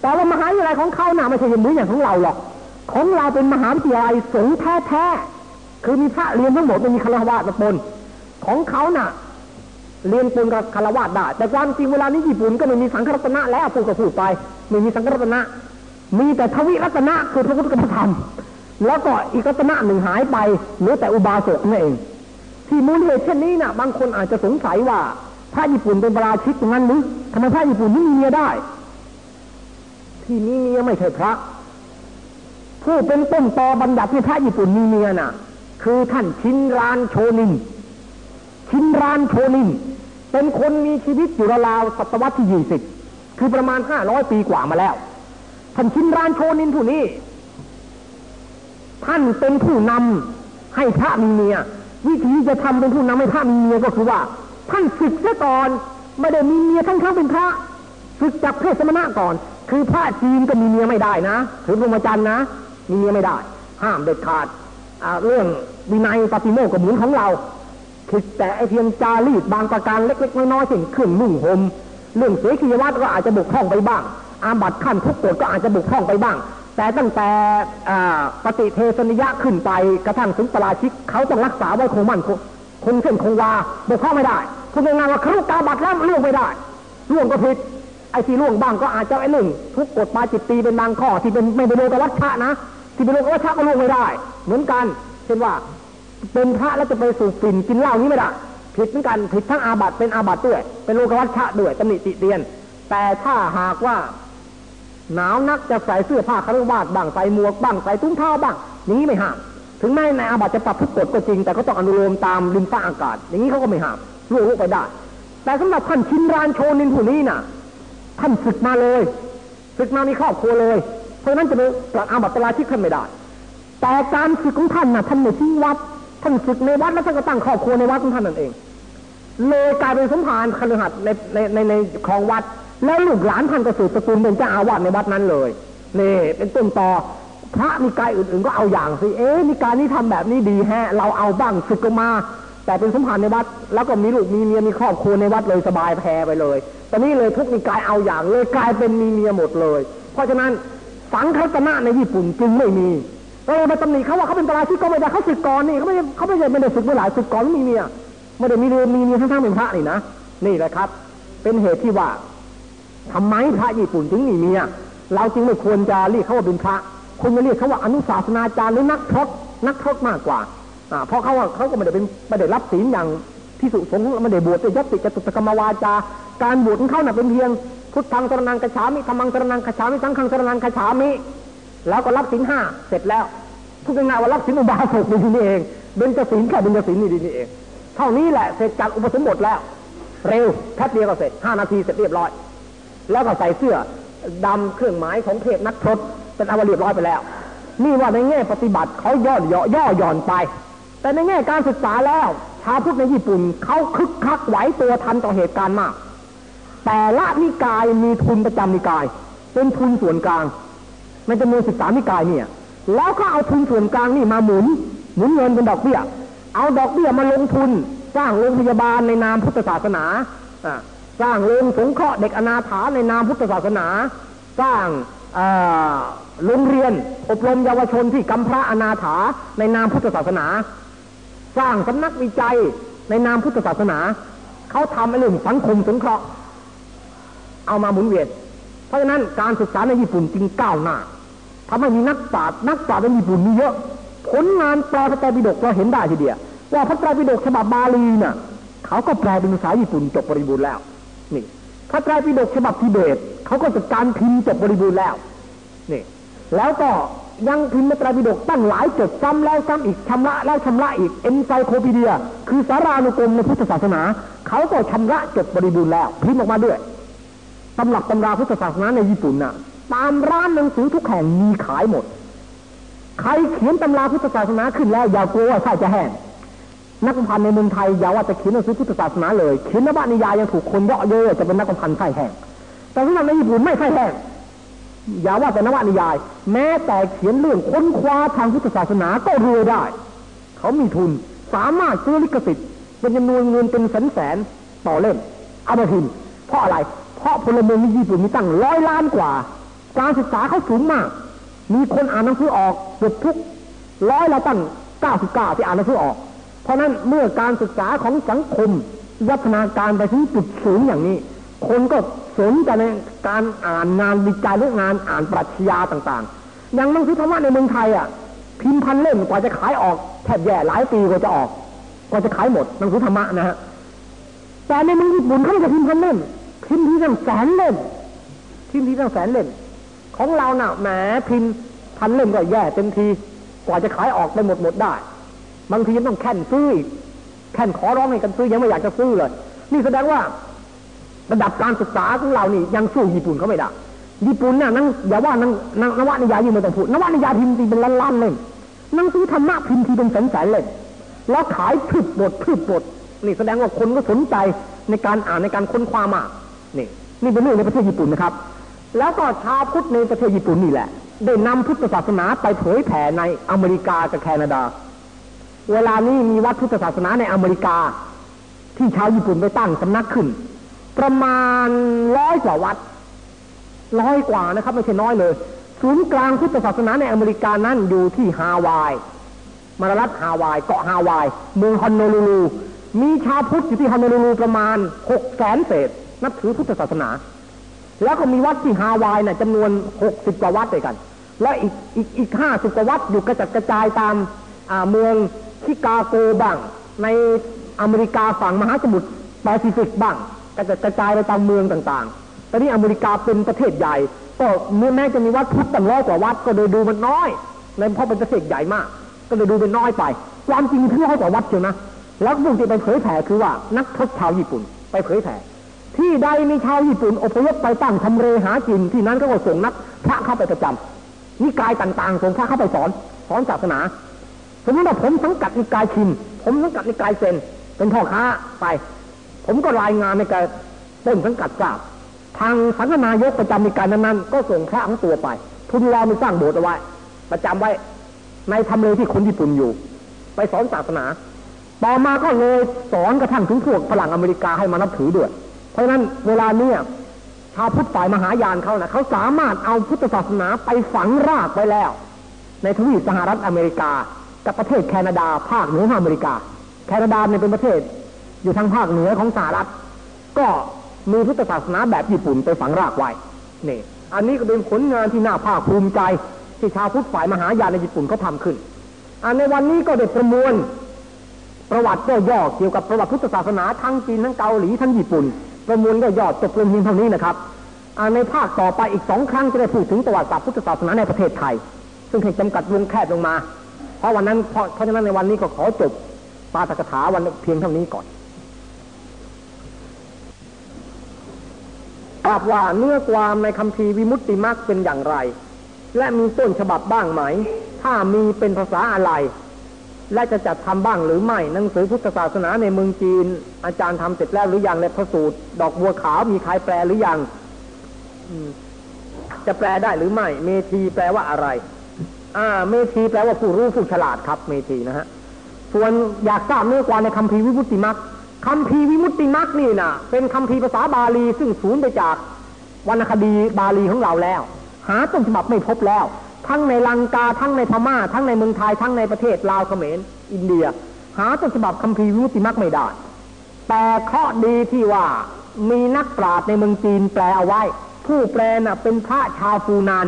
แต่ว่ามหาวิทยาลัยของเขาหน่ะไม่ใช่เหมือนอย่างของเราหรอก ของเราเป็นมหาวิทยาลัยสงฆ์แท้ๆ คือมีพระเรียนทั้งหมดไม่มีคารวะมาปนของเขาน่ะ เรียนปนกับคารวะได้ แต่ความจริงเวลานี้ญี่ปุ่นก็ไม่มีสังฆรัตนะแล้วพูดก็พูดไปไม่มีสังฆรัตนะ มีแต่ทวิรัตนะคือพระพุทธธรรม แล้วก็อีกรัตนะหนึ่งหายไปเหลือแต่อุบาสกนั่นเอง ที่มูลเหตุเช่นนี้น่ะ บางคนอาจจะสงสัยว่าพระญี่ปุ่นเป็นประราชิกอย่างนั้นหรือทำไมพระญี่ปุ่นไม่มีเมียได้ ที่มีเมียไม่ใช่พระ ผู้เป็นต้นตอบัญญัติให้พระญี่ปุ่นมีเมียน่ะ คือท่านชินรานโชนิน ชินรานโชนิน เป็นคนมีชีวิตอยู่ราวศตวรรษที่ยี่สิบคือประมาณห้าร้อยปีกว่ามาแล้ว ท่านชินรานโชนินผู้นี้ ท่านเป็นผู้นำให้พระมีเมีย วิธีจะทำเป็นผู้นำให้พระมีเมียก็คือว่า ท่านศึกซะก่อนไม่ได้มีเมียทั้งทั้งๆเป็นพระศึกจากเพศสมณะก่อน คือพระจีนก็มีเมียไม่ได้นะ ถือพรหมจรรย์นะ มีเมียไม่ได้ ห้ามเด็ดขาด เรื่องวินัยปฏิโมกข์กับหมุนของเราคือแต่ไอเพียงจารีตบางประการเล็ก ๆ น้อยๆเช่นเครื่องนุ่งห่มเรื่องเสขียวัตรก็อาจจะบกพร่องไปบ้าง อาบัตขั้นทุกกฎก็อาจจะบกพร่องไปบ้าง แต่ตั้งแต่ปฏิเทศนิยะขึ้นไปกระทั่งถึงปราชิกเขาต้องรักษาไว้คงมั่นคงเส้นคงวาบกพร่องไม่ได้พูดง่ายๆว่าเขากาบัตแล้วล่วงไม่ได้ล่วงก็ผิดไอ้ที่ล่วงบ้างก็อาจจะไอ้หนึ่งทุกกฎปาจิตตีเป็นบางข้อที่เป็นไม่เป็นโลกวัชชะนะที่เป็นโลกวัชชะก็ล่วงไม่ได้ เหมือนกัน เช่นว่า เป็นพระแล้วจะไปสูบฝิ่นกินเหล้านี้ไม่ได้ผิดเหมือนกันผิดทั้งอาบัติเป็นอาบัติด้วย เป็นโลกวัชชะด้วยตำหนิติเตียน แต่ถ้าหากว่า หนาวนักจะใส่เสื้อผ้าคารวาสบ้างใส่หมวกบ้างใส่ตุ้งเท้าบ้าง อย่างนี้ไม่ห้ามถึงแม้ในอาบัติจะปรับทุกกฎก็จริง แต่ก็ต้องอนุโลมตามริมฟ้าอากาศ อย่างนี้เขาก็ไม่ห้ามล่วงลุกไปได้ แต่สำหรับท่านชินรานโชนินผู้นี้น่ะ ท่านศึกมาเลยศึกมามีครอบครัวเลย เพราะนั้นจะไปปรับอาบัติราชิกท่านไม่ได้ แต่การศึกของท่านน่ะท่านไม่ทิ้งวัด ท่านศึกในวัดแล้วท่านก็ตั้งครอบครัวในวัดของท่านนั่นเอง เลยกลายเป็นสมภารคฤหัสถ์ในในในในคลองวัด แล้วลูกหลานท่านก็สืบสกุลเป็นเจ้าอาวาสในวัดนั้นเลยนี่เป็นต้นต่อพระนิกายอื่นๆก็เอาอย่างสิเอ๊ะนิกายนี้ทำแบบนี้ดีแฮะ เราเอาบ้างศึกกมา แต่เป็นสมภารในวัด แล้วก็มีลูกมีเมียมีครอบครัวในวัดเลยสบายแพรไปเลย ตอนนี้เลยทุกนิกายเอาอย่างเลยกลายเป็นมีเมียหมดเลย เพราะฉะนั้นสังคตนะในญี่ปุ่นจึงไม่มี เราไปตำหนิเขาว่าเขาเป็นปราชิกก็ไม่ได้เขาศึกก่อนนี่เขาไม่เขาไม่ได้ไม่ได้ศึกเมื่อหลายศึกก่อนมีเมียไม่ได้มีเรือมีเมียทั้งๆเป็นพระนี่นะนี่แหละครับ เป็นเหตุที่ว่าทำไมพระญี่ปุ่นถึงมีเมียเราจึงไม่ควรจะเรียกเขาว่าเป็นพระควรจะเรียกเขาว่าอนุศาสนาจารย์หรือนักพรตนักพรตมากกว่าเพราะเขาว่าเขาก็ไม่ได้เป็นไม่ได้รับศีลอย่างที่สุสงฆ์ไม่ได้บวชด้วยยติจตุตกรรมวาจาการบวชของเขาน่ะเป็นเพียงพุทธังสรนังกระฉามิธรรมังสรนังกระฉามิสังฆังสรนังกระฉามิ แล้วก็รับศีลห้าเสร็จแล้วพูดง่ายๆว่ารับศีลอุบาสกนี่นี่เองเบญจศีลแค่เบญจศีลนี่นี่เอง เท่านี้แหละเสร็จจากอุปสมบทแล้ว เร็วแค่เดียวก็เสร็จห้านาทีเสร็จเรียบร้อย แล้วก็ใส่เสื้อดำเครื่องหมายของเพศนักพรตเป็นอวเรียบร้อยไปแล้ว นี่ว่าในแง่ปฏิบัติเขาย่อย่อย่อหย่อนไป แต่ในแง่การศึกษาแล้วชาวพุทธในญี่ปุ่นเขาคึกคักไหวตัวทันต่อเหตุการณ์มาก แต่ละนิกายมีทุนประจำนิกาย เป็นทุนส่วนกลาง ในจำนวนสิบสามนิกายเนี่ย แล้วก็เอาทุนส่วนกลางนี่มาหมุน หมุนเงินเป็นดอกเบี้ย เอาดอกเบี้ยมาลงทุน สร้างโรงพยาบาลในนามพุทธศาสนาสร้างโรงสงเคราะห์เด็กอนาถาในนามพุทธศาสนา สร้างโรงเรียนอบรมเยาวชนที่กำพร้าอนาถาในนามพุทธศาสนา สร้างสำนักวิจัยในนามพุทธศาสนา เขาทำเรื่องสังคมสงเคราะห์เอามาหมุนเวียนเพราะฉะนั้นการศึกษาในญี่ปุ่นจึงก้าวหน้า ทำให้มีนักปราชญ์นักปราชญ์ในญี่ปุ่นมีเยอะ ผลงานแปลพระไตรปิฎกเราเห็นได้ทีเดียวว่าพระไตรปิฎกฉบับบาลีน่ะเขาก็แปลเป็นภาษาญี่ปุ่นจบบริบูรณ์แล้ว นี่พระไตรปิฎกฉบับทิเบตเขาก็จัดการพิมพ์จบบริบูรณ์แล้วนี่แล้วก็ยังพิมพ์พระไตรปิฎกตั้งหลายจดซ้ำแล้วซ้ำอีกชำระแล้วชำระอีกเอ็นไซโคปีเดีย คือสารานุกรมในพุทธศาสนาเขาก็ชำระจบบริบูรณ์แล้วพิมพ์ออกมาด้วยตำรับตำราพุทธศาสนาในญี่ปุ่นน่ะ ตามร้านหนังสือทุกแห่งมีขายหมด ใครเขียนตำราพุทธศาสนาขึ้นแล้ว อย่ากลัวว่าไส้จะแห้งนักพันในเมืองไทยอย่าว่าจะเขียนหนังสือพุทธศาสนาเลยเขียนนวนิยายยังถูกคนเยาะเย้ยจะเป็นนักพันธ์ไส้แห้งแต่สำหรับในญี่ปุ่นไม่ไส้แห้งอย่าว่าแต่นวนิยาย แม้แต่เขียนเรื่องค้นคว้าทางพุทธศาสนาก็รวยได้ เขามีทุนสามารถซื้อลิขสิทธิ์เป็นจำนวนเงินเป็นแสนแสนต่อเล่มเอามาพิมพ์เพราะอะไร เพราะพลเมืองในญี่ปุ่นมีตั้งร้อยล้านกว่า การศึกษาเขาสูงมาก มีคนอ่านหนังสือออกเกือบทุกร้อยละตั้ง99ที่อ่านหนังสือออก เพราะนั้นเมื่อการศึกษาของสังคมวัฒนาการไปถึงจุดสูงอย่างนี้ คนก็สนใจในการอ่านงานวิจัยหรืองานอ่านปรัชญาต่างๆ อย่างหนังสือธรรมะในเมืองไทยอะพิมพ์พันเล่มกว่าจะขายออกแทบแย่หลายปีกว่าจะออกกว่าจะขายหมดหนังสือธรรมะนะฮะแต่ในเมืองญี่ปุ่นเขาจะพิมพ์พันเล่มพิมพ์ทีตั้งแสนเล่มพิมพ์ทีตั้งแสนเล่ม ของเราน่ะแหมพิมพ์พันเล่มก็แย่เต็มที กว่าจะขายออกไปหมดหมดได้ บางทียังต้องแข่นซื้ออีกแข่นขอร้องให้กันซื้อยังไม่อยากจะซื้อเลย นี่แสดงว่าระดับการศึกษาของเรานี่ยังสู้ญี่ปุ่นเขาไม่ได้ ญี่ปุ่นเนี่ยนั่งอย่าว่านั่งนังนวนิยายยิ่งไม่ต้องพูดนวนิยายพิมพ์ทีเป็นล้านๆเล่มนังสือธรรมะพิมพ์ทีเป็นแสนๆเล่มแล้วขายพืบบทพืบบทนี่แสดงว่าคนก็สนใจในการอ่านในการค้นคว้ามากนี่นี่เป็นเรื่องในประเทศญี่ปุ่นนะครับ แล้วก็ชาวพุทธในประเทศญี่ปุ่นนี่แหละ ได้นำพุทธศาสนาไปเผยแผ่ในอเมริกากับแคนาดา เวลานี้มีวัดพุทธศาสนาในอเมริกา ที่ชาวญี่ปุ่นไปตั้งสำนักขึ้น ประมาณร้อยกว่าวัดร้อยกว่านะครับไม่ใช่น้อยเลย ศูนย์กลางพุทธศาสนาในอเมริกานั้นอยู่ที่ฮาวายมรรัฐฮาวาย เกาะฮาวาย เมืองฮอนโนลูลูมีชาวพุทธอยู่ที่ฮอนโนลูลูประมาณหกแสนเศษ นับถือพุทธศาสนา แล้วก็มีวัดที่ฮาวายน่ะจำนวนหกสิบกว่าวัดด้วยกัน แล้วอีกอีกอีกห้าสิบกว่าวัดอยู่กระจัดกระจายตามอ่าเมืองชิคาโกบ้าง ในอเมริกาฝั่งมหาสมุทรแปซิฟิกบ้างกระจัดกระจายไปตามเมืองต่างๆ ตอนนี้อเมริกาเป็นประเทศใหญ่ ก็แม้จะมีวัดพุทธตั้งร้อยกว่าวัดก็เลยดูมันน้อยในเพราะเป็นประเทศใหญ่มาก ก็เลยดูเป็นน้อยไป ความจริงเที่ร้อยกว่าวัดเชียวนะแล้วพวกที่ไปเผยแผ่คือว่านักทศชาวญี่ปุ่น ไปเผยแผ่ ที่ใดมีชาวญี่ปุ่นอพยพไปตั้งทำเรหากินที่นั้นก็ส่งนักพระเข้าไปประจำนิกายต่างๆส่งพระเข้าไปสอนสอนศาสนา สมมติว่าผมสังกัดนิกายชินผมสังกัดนิกายเซนเป็นพ่อค้าไป ผมก็รายงานในการต้นสังกัดทราบทางสังฆนายกประจำนิกายนั้นๆก็ส่งพระทั้งตัวไปทุนรอมีสร้างโบสถ์เอาไว้ ประจำไว้ในทำเลที่คนญี่ปุ่นอยู่ ไปสอนศาสนา ต่อมาก็เลยสอนกระทั่งถึงพวกฝรั่งอเมริกาให้มานับถือด้วย ราะฉะนั้นเวลาเนี้ยชาวพุทธฝ่ายมหายานเขานะเขาสามารถเอาพุทธศาสนาไปฝังรากไว้แล้ว ในทวีปสหรัฐอเมริกา กับประเทศแคนาดาภาคเหนือองอเมริกา แคนาดาเนี่ยเป็นประเทศอยู่ทางภาคเหนือของสหรัฐ ก็มีพุทธศาสนาแบบญี่ปุ่นไปฝังรากไว้นี่อันนี้ก็เป็นผลงานที่น่าภาคภูมิใจ ที่ชาวพุทธฝ่ายมหายานในญี่ปุ่นเขาทาขึ้นอันในวันนี้ก็ได้ประมวลประวัติย่อๆเกี่ยวกับประวัติพุทธศาสนาทั้งจีนทั้งเกาหลีทั้งญี่ปุ่น ประมวลย่อๆจบลงเพียงเท่านี้นะครับในภาคต่อไปอีกสองครั้งจะได้พูดถึงประวัติศาสตร์พุทธศาสนาในประเทศไทย ซึ่งให้จำกัดวงแคบลงมา เพราะวันนั้นเพราะเพราะฉะนั้นในวันนี้ก็ขอจบปาตกถาวันเพียงเท่านี้ก่อนทราบว่าเนื้อความในคำพีวิมุตติมักเป็นอย่างไร และมีต้นฉบับบ้างไหม ถ้ามีเป็นภาษาอะไร และจะจัดทำบ้างหรือไม่ หนังสือพุทธศาสนาในเมืองจีน อาจารย์ทำเสร็จแล้วหรือยังในพระสูตร ดอกบัวขาวมีใครแปลหรือยังจะแปลได้หรือไม่ เมธีแปลว่าอะไร อ่า เมธีแปลว่าผู้รู้ผู้ฉลาดครับ เมธีนะฮะส่วนอยากทราบเนื้อความในคำพีวิมุตติมักคำพีวิมุตติมักนี่นะเป็นคำพีภาษาบาลีซึ่งสูญไปจากวรรณคดีบาลีของเราแล้ว หาต้นฉบับไม่พบแล้ว ทั้งในลังกาทั้งในพม่า ทั้งในเมืองไทยทั้งในประเทศลาวเขมรอินเดีย หาต้นฉบับคำพีวิมุติมักไม่ได้ แต่เคราะดีที่ว่ามีนักปราชญ์ในเมืองจีนแปลเอาไว้ ผู้แปลน่ะเป็นพระชาวฟูนาน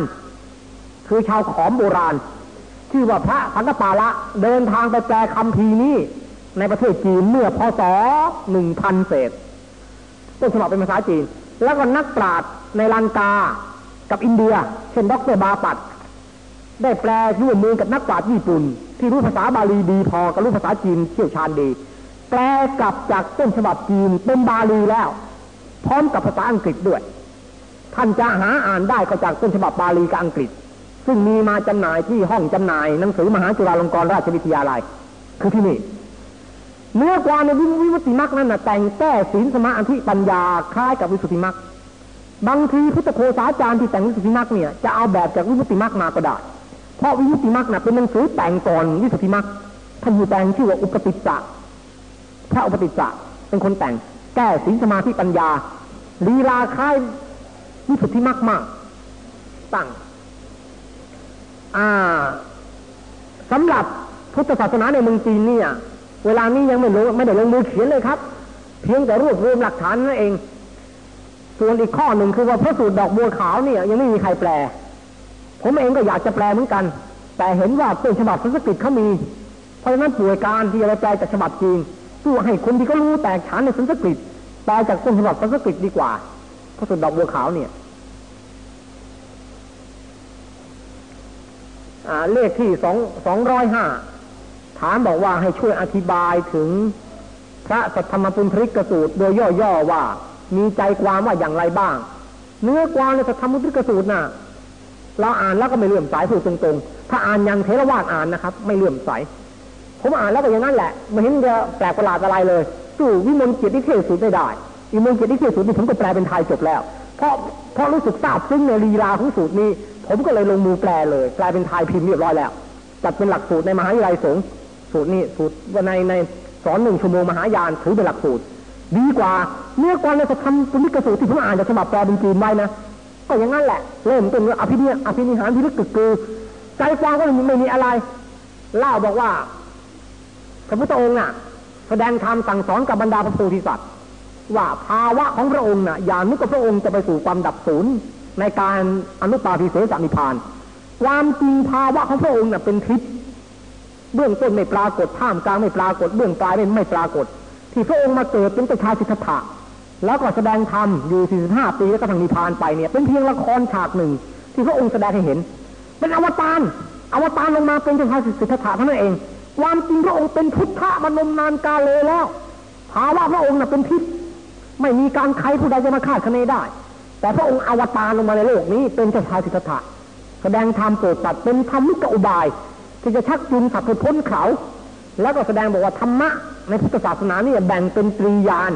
คือชาวขอมโบราณ ชื่อว่าพระสังกปาละเดินทางไปแปลคำพีร์นี้ในประเทศจีนเมื่อพศหนึ่งพันเศษต้นฉบับเป็นภาษาจีน แล้วก็นักปราชญ์ในลังกากับอินเดีย เช่นดรบาปัด ได้แปลร่วมมือกับนักปราชญ์ญี่ปุ่น ที่รู้ภาษาบาลีดีพอกับรู้ภาษาจีนเชี่ยวชาญดี แปลกลับจากต้นฉบับจีนเป็นบาลีแล้ว พร้อมกับภาษาอังกฤษด้วย ท่านจะหาอ่านได้ก็จากต้นฉบับบาลีกับอังกฤษ ซึ่งมีมาจำหน่ายที่ห้องจำหน่ายหนังสือมหาจุฬาลงกรณราชวิทยาลัย คือที่นี่เนื้อความในวิมุตติมักนั้นนะแต่งแก้ศีลสมาธิปัญญาคล้ายกับวิสุทธิมักบางทีพุทธโคสาจารย์ที่แต่งวิสุทธิมักเนี่ยจะเอาแบบจากวิมุตติมักมาก็ได้ เพราะวิมุตติมักน่ะเป็นหนังสือแต่งก่อนวิสุทธิมักท่านอยู่แต่งชื่อว่าอุปติจจะพระอุปติจจะเป็นคนแต่ง แก้ศีลสมาธิปัญญาลีลาคล้ายวิสุทธิมักมากตั้งอ่าสำหรับพุทธศาสนาในเมืองจีนเนี่ย เวลานี้ยังไม่ลงไม่ได้ลงมือเขียนเลยครับ เพียงแต่รวบรวมหลักฐานนั่นเอง ส่วนอีกข้อหนึ่งคือว่าพระสูตรดอกบัวขาวเนี่ยยังไม่มีใครแปล ผมเองก็อยากจะแปลเหมือนกัน แต่เห็นว่าต้นฉบับสันสกฤตเขามี เพราะฉะนั้นป่วยการที่จะแปลจากฉบับจีนสู้ให้คนที่เขารู้แตกฉานในสันสกฤตแปลจากต้นฉบับสันสกฤตดีกว่าเพราะสูตรดอกบัวขาวเนี่ยเลขที่สองสองร้อยห้าถามบอกว่าให้ช่วยอธิบายถึงพระสัทธรรมปุณธริกสูตรโดยย่อๆว่า มีใจความว่าอย่างไรบ้าง เนื้อความในสัทธรรมปุณธริกสูตรน่ะ เราอ่านแล้วก็ไม่เลื่อมใสพูดตรงๆ ถ้าอ่านยังเทรวาสอ่านนะครับ ไม่เลื่อมใสผมอ่านแล้วก็อย่างนั้นแหละไม่เห็นจะแปลกประหลาดอะไรเลยสู้วิมลเกียรติเทศสูตรไม่ได้วิมลเกียรติเทศสูตรนี่ผมก็แปลเป็นไทยจบแล้ว เพราะเพราะรู้สึกทราบซึ้งในลีลาของสูตรนี้ ผมก็เลยลงมือแปลเลยแปลเป็นไทยพิมพ์เรียบร้อยแล้วจัดเป็นหลักสูตรในมหาวิทยาลัยสงฆ์สูตรนี้สูตรว่าในในสอนหนึ่งชั่วโมงมหายานถือเป็นหลักสูตร ดีกว่าเนื้อความในสัทธรรมปุณิกสูตรที่ผมอ่านจากฉบับแปลเป็นจีนไว้นะ ก็อย่างนั้นแหละเริ่มต้นอภินิอภินิหารพิรึกกึกกือใจความก็ไม่มีอะไร เล่าบอกว่าพระพุทธองค์น่ะ แสดงธรรมสั่งสอนกับบรรดาพระโพธิสัตว์ว่าภาวะของพระองค์น่ะอย่านึกว่าพระองค์จะไปสู่ความดับศูนย์ในการอนุปาทิเสสนิพาน ความจริงภาวะของพระองค์น่ะเป็นทิพย์เบื้องต้นไม่ปรากฏท่ามกลางไม่ปรากฏ เบื้องปลายไม่ไม่ปรากฏ ที่พระองค์มาเกิดเป็นประชาสิทธะ แล้วก็แสดงธรรมอยู่ 45 ปีแล้วก็ทางนิพพานไปเนี่ย เป็นเพียงละครฉากหนึ่ง ที่พระองค์แสดงให้เห็น เป็นอวตารอวตารลงมาเป็นเจ้าชายสิทธัตถะเท่านั้นเอง ความจริงพระองค์เป็นพุทธะมานมนานกาเลแล้วภาวะพระองค์น่ะเป็นทิพย์ไม่มีการใครผู้ใดจะมาคาดคะเนได้ แต่พระองค์อวตารลงมาในโลกนี้เป็นเจ้าชายสิทธัตถะแสดงธรรมโปรดตัดเป็นธรรมิกอุบาย ที่จะชักจูงสัตว์ให้พ้นเขา แล้วก็แสดงบอกว่าธรรมะในพุทธศาสนาเนี่ยแบ่งเป็นตรียาน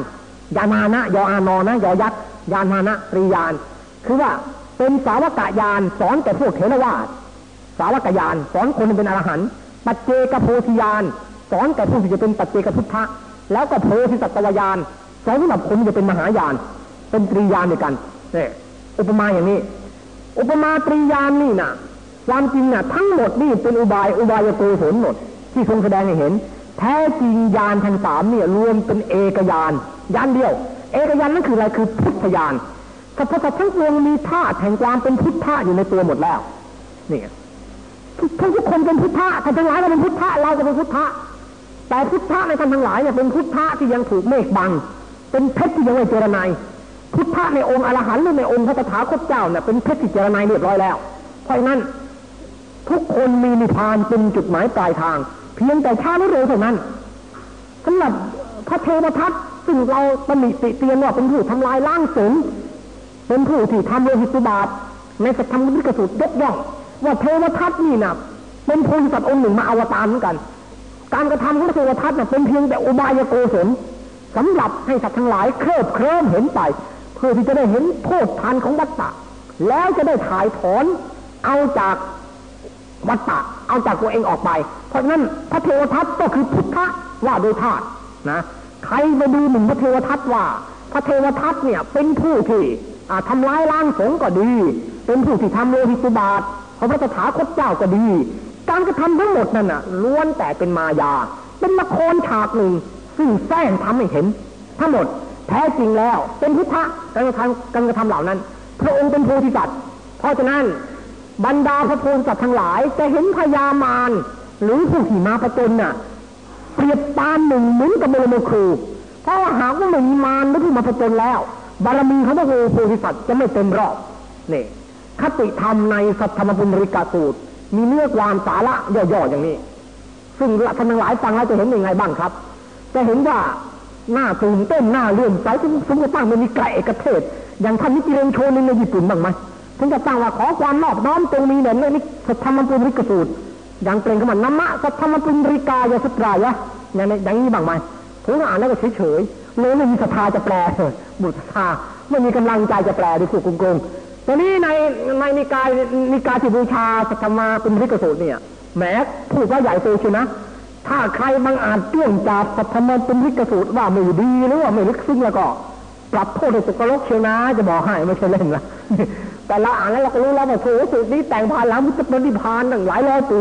ยานานะยออานอนะยอยักษ์ยานานะตรียาน คือว่าเป็นสาวกยานสอนแต่พวกเทรวาสสาวกยานสอนคนเป็นอรหันต์ปัจเจกโพธิยานสอนแต่ผู้ที่จะเป็นปัจเจกพุทธะแล้วก็โพธิสัตวายานสอนสำหรับคนที่จะเป็นมหายาน เป็นตรียานด้วยกันเนี่ยอุปมาอย่างนี้ อุปมาตรียานนี่นะความจริงน่ะทั้งหมดนี่เป็นอุบายอุบายโกศลหมดที่ทรงแสดงให้เห็น แท้จริงยานทั้งสามเนี่ยรวมเป็นเอกยาน ยานเดียว เอกยานนั่นคืออะไรคือพุทธยานสัพพสัตทั้งปวงมีธาตุแห่งความเป็นพุทธะอยู่ในตัวหมดแล้วนี่ทุกทุกคนเป็นพุทธะท่านทั้งหลายก็เป็นพุทธะเราก็เป็นพุทธะแต่พุทธะในท่านทั้งหลายเนี่ยเป็นพุทธะที่ยังถูกเมฆบัง เป็นเพชรที่ยังไม่เจรไนพุทธะในองค์อรหันต์หรือในองค์พระตถาคตเจ้าเนี่ยเป็นเพชรที่เจรไนเรียบร้อยแล้ว เพราะนั้นทุกคนมีนิพพานเป็นจุดหมายปลายทาง เพียงแต่ช้าหรือเร็วเท่านั้นสำหรับพระเทวทัต ซึ่งเราตำหนิติเตียนว่าเป็นผู้ทำลายล้างสงเป็นผู้ที่ทำโลหิตบาทในสัทธรรมวิกสุดยกย่องว่าเทวทัตนี่นะเป็นโพธิสัตว์องค์หนึ่งมาอวตารเหมือนกัน การกระทำของเทวทัตน่ะเป็นเพียงแต่อุบายโกศลสำหรับให้สัตว์ทั้งหลายเคลิบเคลิ้มเห็นไป เพื่อที่จะได้เห็นโทษทันของวัฏฏะแล้วจะได้ถ่ายถอนเอาจากวัฏฏะเอาจากตัวเองออกไป เพราะนั้นพระเทวทัตก็คือพุทธะว่าโดยธาตุนะ ใครไปดูหนึ่งพระเทวทัตว่า พระเทวทัตเนี่ยเป็นผู้ที่ทำร้ายล้างสงก็ดี เป็นผู้ที่ทำโลหิตบาทของพระตถาคตเจ้าก็ดี การกระทำทั้งหมดนั่นน่ะล้วนแต่เป็นมายา เป็นละครฉากหนึ่งซึ่งแสร้งทำให้เห็น ทั้งหมดแท้จริงแล้วเป็นพุทธะการกระทำการกระทำเหล่านั้น พระองค์เป็นโพธิสัตว์เพราะฉะนั้นบรรดาพระโพธิสัตว์ทั้งหลายจะเห็นพญามารหรือผู้ขี่มาประจนน่ะ เปรียบปานหนึ่งเหมือนกับมรมครูเพราะหากว่าไม่มีมารหรือผู้มาประจนแล้ว บารมีของพระโพธิสัตว์จะไม่เต็มรอบนี่คติธรรมในสัทธรรมปุณริกาสูตร มีเนื้อความสาระย่อๆอย่างนี้ ซึ่งท่านทั้งหลายฟังแล้วจะเห็นยังไงบ้างครับ จะเห็นว่าหน้าตื่นเต้นหน้าเลื่อมใสถึงสมมติตั้งเป็นนิกายเอกเทศ อย่างท่านนิจิเรนโชนึงในญี่ปุ่นบ้างไหมถึงจะตั้งว่าขอความนอบน้อมจงมีเด่นในนิสัทธรรมปุณริกาสูตร อย่างเปล่งคำว่านามะสัทธรรมปุณริกายสุตรายะอย่างอย่างนี้บ้างไหมผมอ่านแล้วก็เฉยๆเลยไม่มีศรัทธาจะแปลบุตรศรัทธาไม่มีกำลังใจจะแปลด้วยผูกกงตอนนี้ในในนิกายนิกายที่บูชาสัทธรรมาเป็นริกสูตรเนี่ยแม้พูดว่าใหญ่โตชินะถ้าใครบางอาจเตี้ยงจับสัทธรรมาเป็นริกสูตรว่าไม่ดีหรือว่าไม่ลึกซึ้งแล้วก็ปรับโทษให้ตกกระลกเชียวนะจะบอกให้ไม่ใช่เล่นละ แต่ละอ่านแล้วเราก็รู้แล้วว่าโถสูตรนี้แต่งภายหลังพุทธปฏิพานตั้งหลายร้อยปี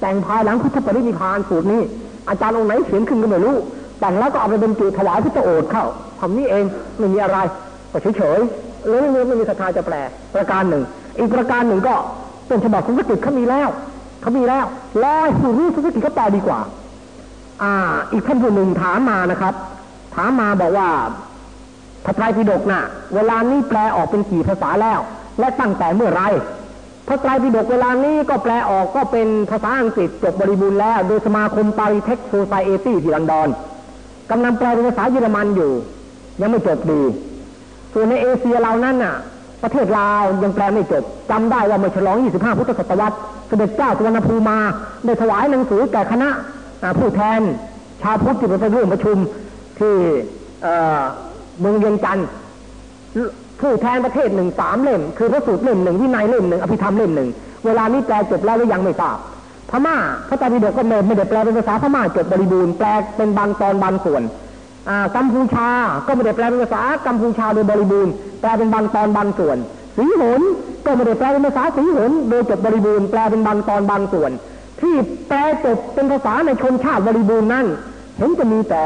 แต่งภายหลังพุทธปฏิพานสูตรนี้ อาจารย์องค์ไหนเขียนขึ้นก็ไม่รู้ แต่งแล้วก็เอาไปเป็นจุถวายพุทธโอษเข้าทำนี้เองไม่มีอะไรก็เฉยๆหรือไม่มีไม่มีศรัทธาจะแปลประการหนึ่ง อีกประการหนึ่งก็เป็นฉบับสันสกฤตเขามีแล้วเขามีแล้วรอให้ผู้รู้สันสกฤตเขาแปลดีกว่า อ่า อีกท่านผู้หนึ่งถามมานะครับ ถามมาบอกว่า พระไตรปิฎกน่ะ เวลานี้แปลออกเป็นกี่ภาษาแล้ว และตั้งแต่เมื่อไรพระไตรปิฎกเวลานี้ก็แปลออกก็เป็นภาษาอังกฤษจบบริบูรณ์แล้ว โดยสมาคมปาริเทคโซไซเอตี้ที่ลอนดอนกำลังแปลเป็นภาษาเยอรมันอยู่ ยังไม่จบดี ส่วนในเอเชียเรานั่นน่ะ ประเทศลาวยังแปลไม่จบจำได้ว่าเมื่อฉลอง 25 พุทธศตวรรษเสด็จเจ้าสุวรรณภูมาได้ถวายหนังสือแก่คณะผู้แทน ชาวพุทธที่ไปร่วมประชุมที่ เมืองเวียงจันทร์ผู้แทนประเทศหนึ่งสามเล่ม คือพระสูตรเล่มหนึ่งวินัยเล่มหนึ่งอภิธรรมเล่มหนึ่งเวลานี้แปลจบแล้วหรือยังไม่ทราบพม่าพระตรปิฎกก็ไม่ได้แปลเป็นภาษาพม่าจบบริบูรณ์แปลเป็นบางตอนบางส่วนกัมพูชาก็ไม่ได้แปลเป็นภาษากัมพูชาโดยบริบูรณ์แปลเป็นบางตอนบางส่วน สีหนก็ไม่ได้แปลเป็นภาษาสีหนโดยจบบริบูรณ์แปลเป็นบางตอนบางส่วน ที่แปลจบเป็นภาษาในชนชาติบริบูรณ์นั่นเห็นจะมีแต่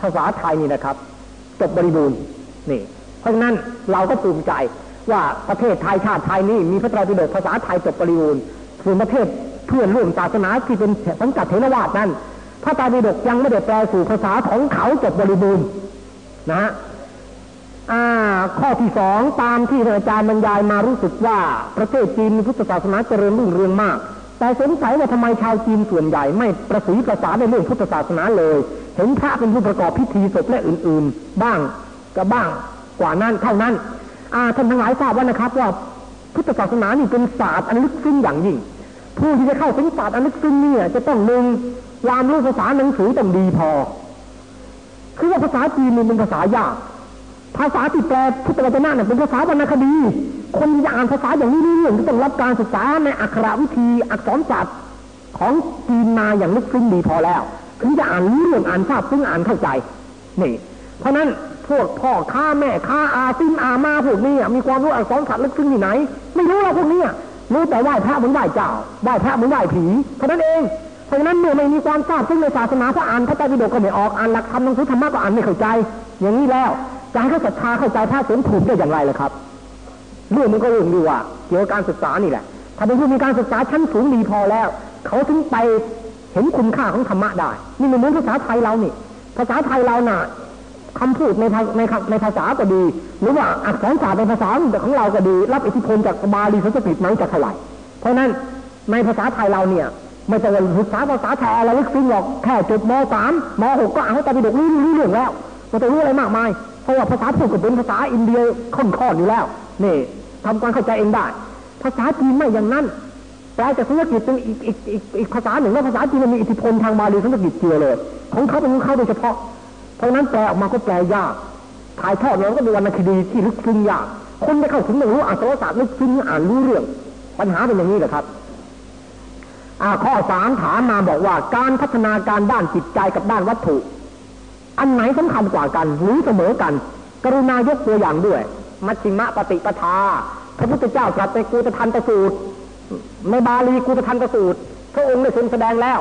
ภาษาไทยนี่นะครับ จบบริบูรณ์นี่ เพราะฉะนั้นเราก็ภูมิใจว่าประเทศไทยชาติไทยนี่มีพระไตรปิฎกภาษาไทยจบบริบูรณ์ส่วนประเทศเพื่อนร่วมศาสนาที่เป็นสังกัดเทรวาสนั้น พระไตรปิฎกยังไม่ได้แปลสู่ภาษาของเขาจบบริบูรณ์นะฮะอ่าข้อที่สองตามที่อาจารย์บรรยายมารู้สึกว่าประเทศจีนมีพุทธศาสนาเจริญรุ่งเรืองมาก แต่สงสัยว่าทำไมชาวจีนส่วนใหญ่ไม่ประสีประสาในเรื่องพุทธศาสนาเลย เห็นพระเป็นผู้ประกอบพิธีศพและอื่น ๆ บ้างก็บ้างกว่านั้นเท่านั้นอาท่านทั้งหลายทราบว่านะครับว่าพุทธศาสนานี่เป็นศาสตร์อันลึกซึ้งอย่างยิ่ง ผู้ที่จะเข้าถึงศาสตร์อันลึกซึ้งนี่จะต้องหนึ่งความรู้ภาษาหนังสือต้องดีพอ คือว่าภาษาจีนนี่เป็นภาษายาก ภาษาที่แปลพุทธวจนะเนี่ยเป็นภาษาวรรณคดี คนจะอ่านภาษาอย่างนี้นี่จะต้องรับการศึกษาในอักขระวิธีอักษรศาสตร์ของจีนมาอย่างลึกซึ้งดีพอแล้ว ถึงจะอ่านรู้เรื่องอ่านทราบซึ่งอ่านเข้าใจนี่ เพราะนั้นพวกพ่อค้าแม่ค้าอาซิมอามาพวกนี้มีความรู้อักษรศาสตร์ลึกซึ้งที่ไหน ไม่รู้หรอกพวกนี้รู้แต่ไหว้พระเหมือนไหว้เจ้าไหว้พระเหมือนไหว้ผีเท่านั้นเองเพราะฉะนั้นเมื่อไม่มีความทราบซึ่งในศาสนาพระอ่านพระไตรปิฎกก็ไม่ออกอ่านหลักธรรมหนังสือธรรมะก็อ่านไม่เข้าใจ อย่างนี้แล้วจะให้เขาศรัทธาเข้าใจพระสงฆ์ถูกได้อย่างไรเลยครับเรื่องมันก็เรื่องดีว่าเกี่ยวกับการศึกษานี่แหละ ถ้าเป็นผู้มีการศึกษาชั้นสูงดีพอแล้ว เขาถึงไป เห็นคุณค่าของธรรมะได้ นี่มันเหมือนภาษาไทยเรานี่ ภาษาไทยเราน่ะคำพูดในในในภาษาก็ดี หรือว่าอักษรศาสตร์ในภาษาของเราก็ดี รับอิทธิพลจากบาลีสันสกฤตมั้งจะเท่าไหร่เพราะนั้นในภาษาไทยเราเนี่ยไม่ต้องศึกษาภาษาไทยอะไรลึกซึ้งหรอกแค่จบมสามมหกก็อ่านให้ตาปิฎกรู้เรื่องแล้วมันจะรู้อะไรมากมายเพราะว่าภาษาพูดก็เป็นภาษาอินเดียค่อนๆอยู่แล้วนี่ทำความเข้าใจเองได้ ภาษาจีนไม่อย่างนั้น ลจากสันสกฤตเป็นอีกอีกอีกอีกภาษาหนึ่งแล้วภาษาจีนมันมีอิทธิพลทางบาลีสันสกฤตเจือเลย ของเขาเป็นของเขาโดยเฉพาะ เพราะนั้นแปลออกมาก็แปลยากถ่ายทอดเราก็ดูวรรณคดีที่ลึกซึ้งยาก คนจะเข้าถึงไม่รู้อักษรศาสตร์ลึกซึ้งอ่านรู้เรื่อง ปัญหาเป็นอย่างนี้แหละครับข้อสามถามมาบอกว่าการพัฒนาการด้านจิตใจกับด้านวัตถุ อันไหนสำคัญกว่ากันหรือเสมอกัน กรุณายกตัวอย่างด้วย มัชชิมะปฏิปทา พระพุทธเจ้าตรัสในกูตทันตสูตร ในบาลีกูตทันตสูตร พระองค์ได้ทรงแสดงแล้ว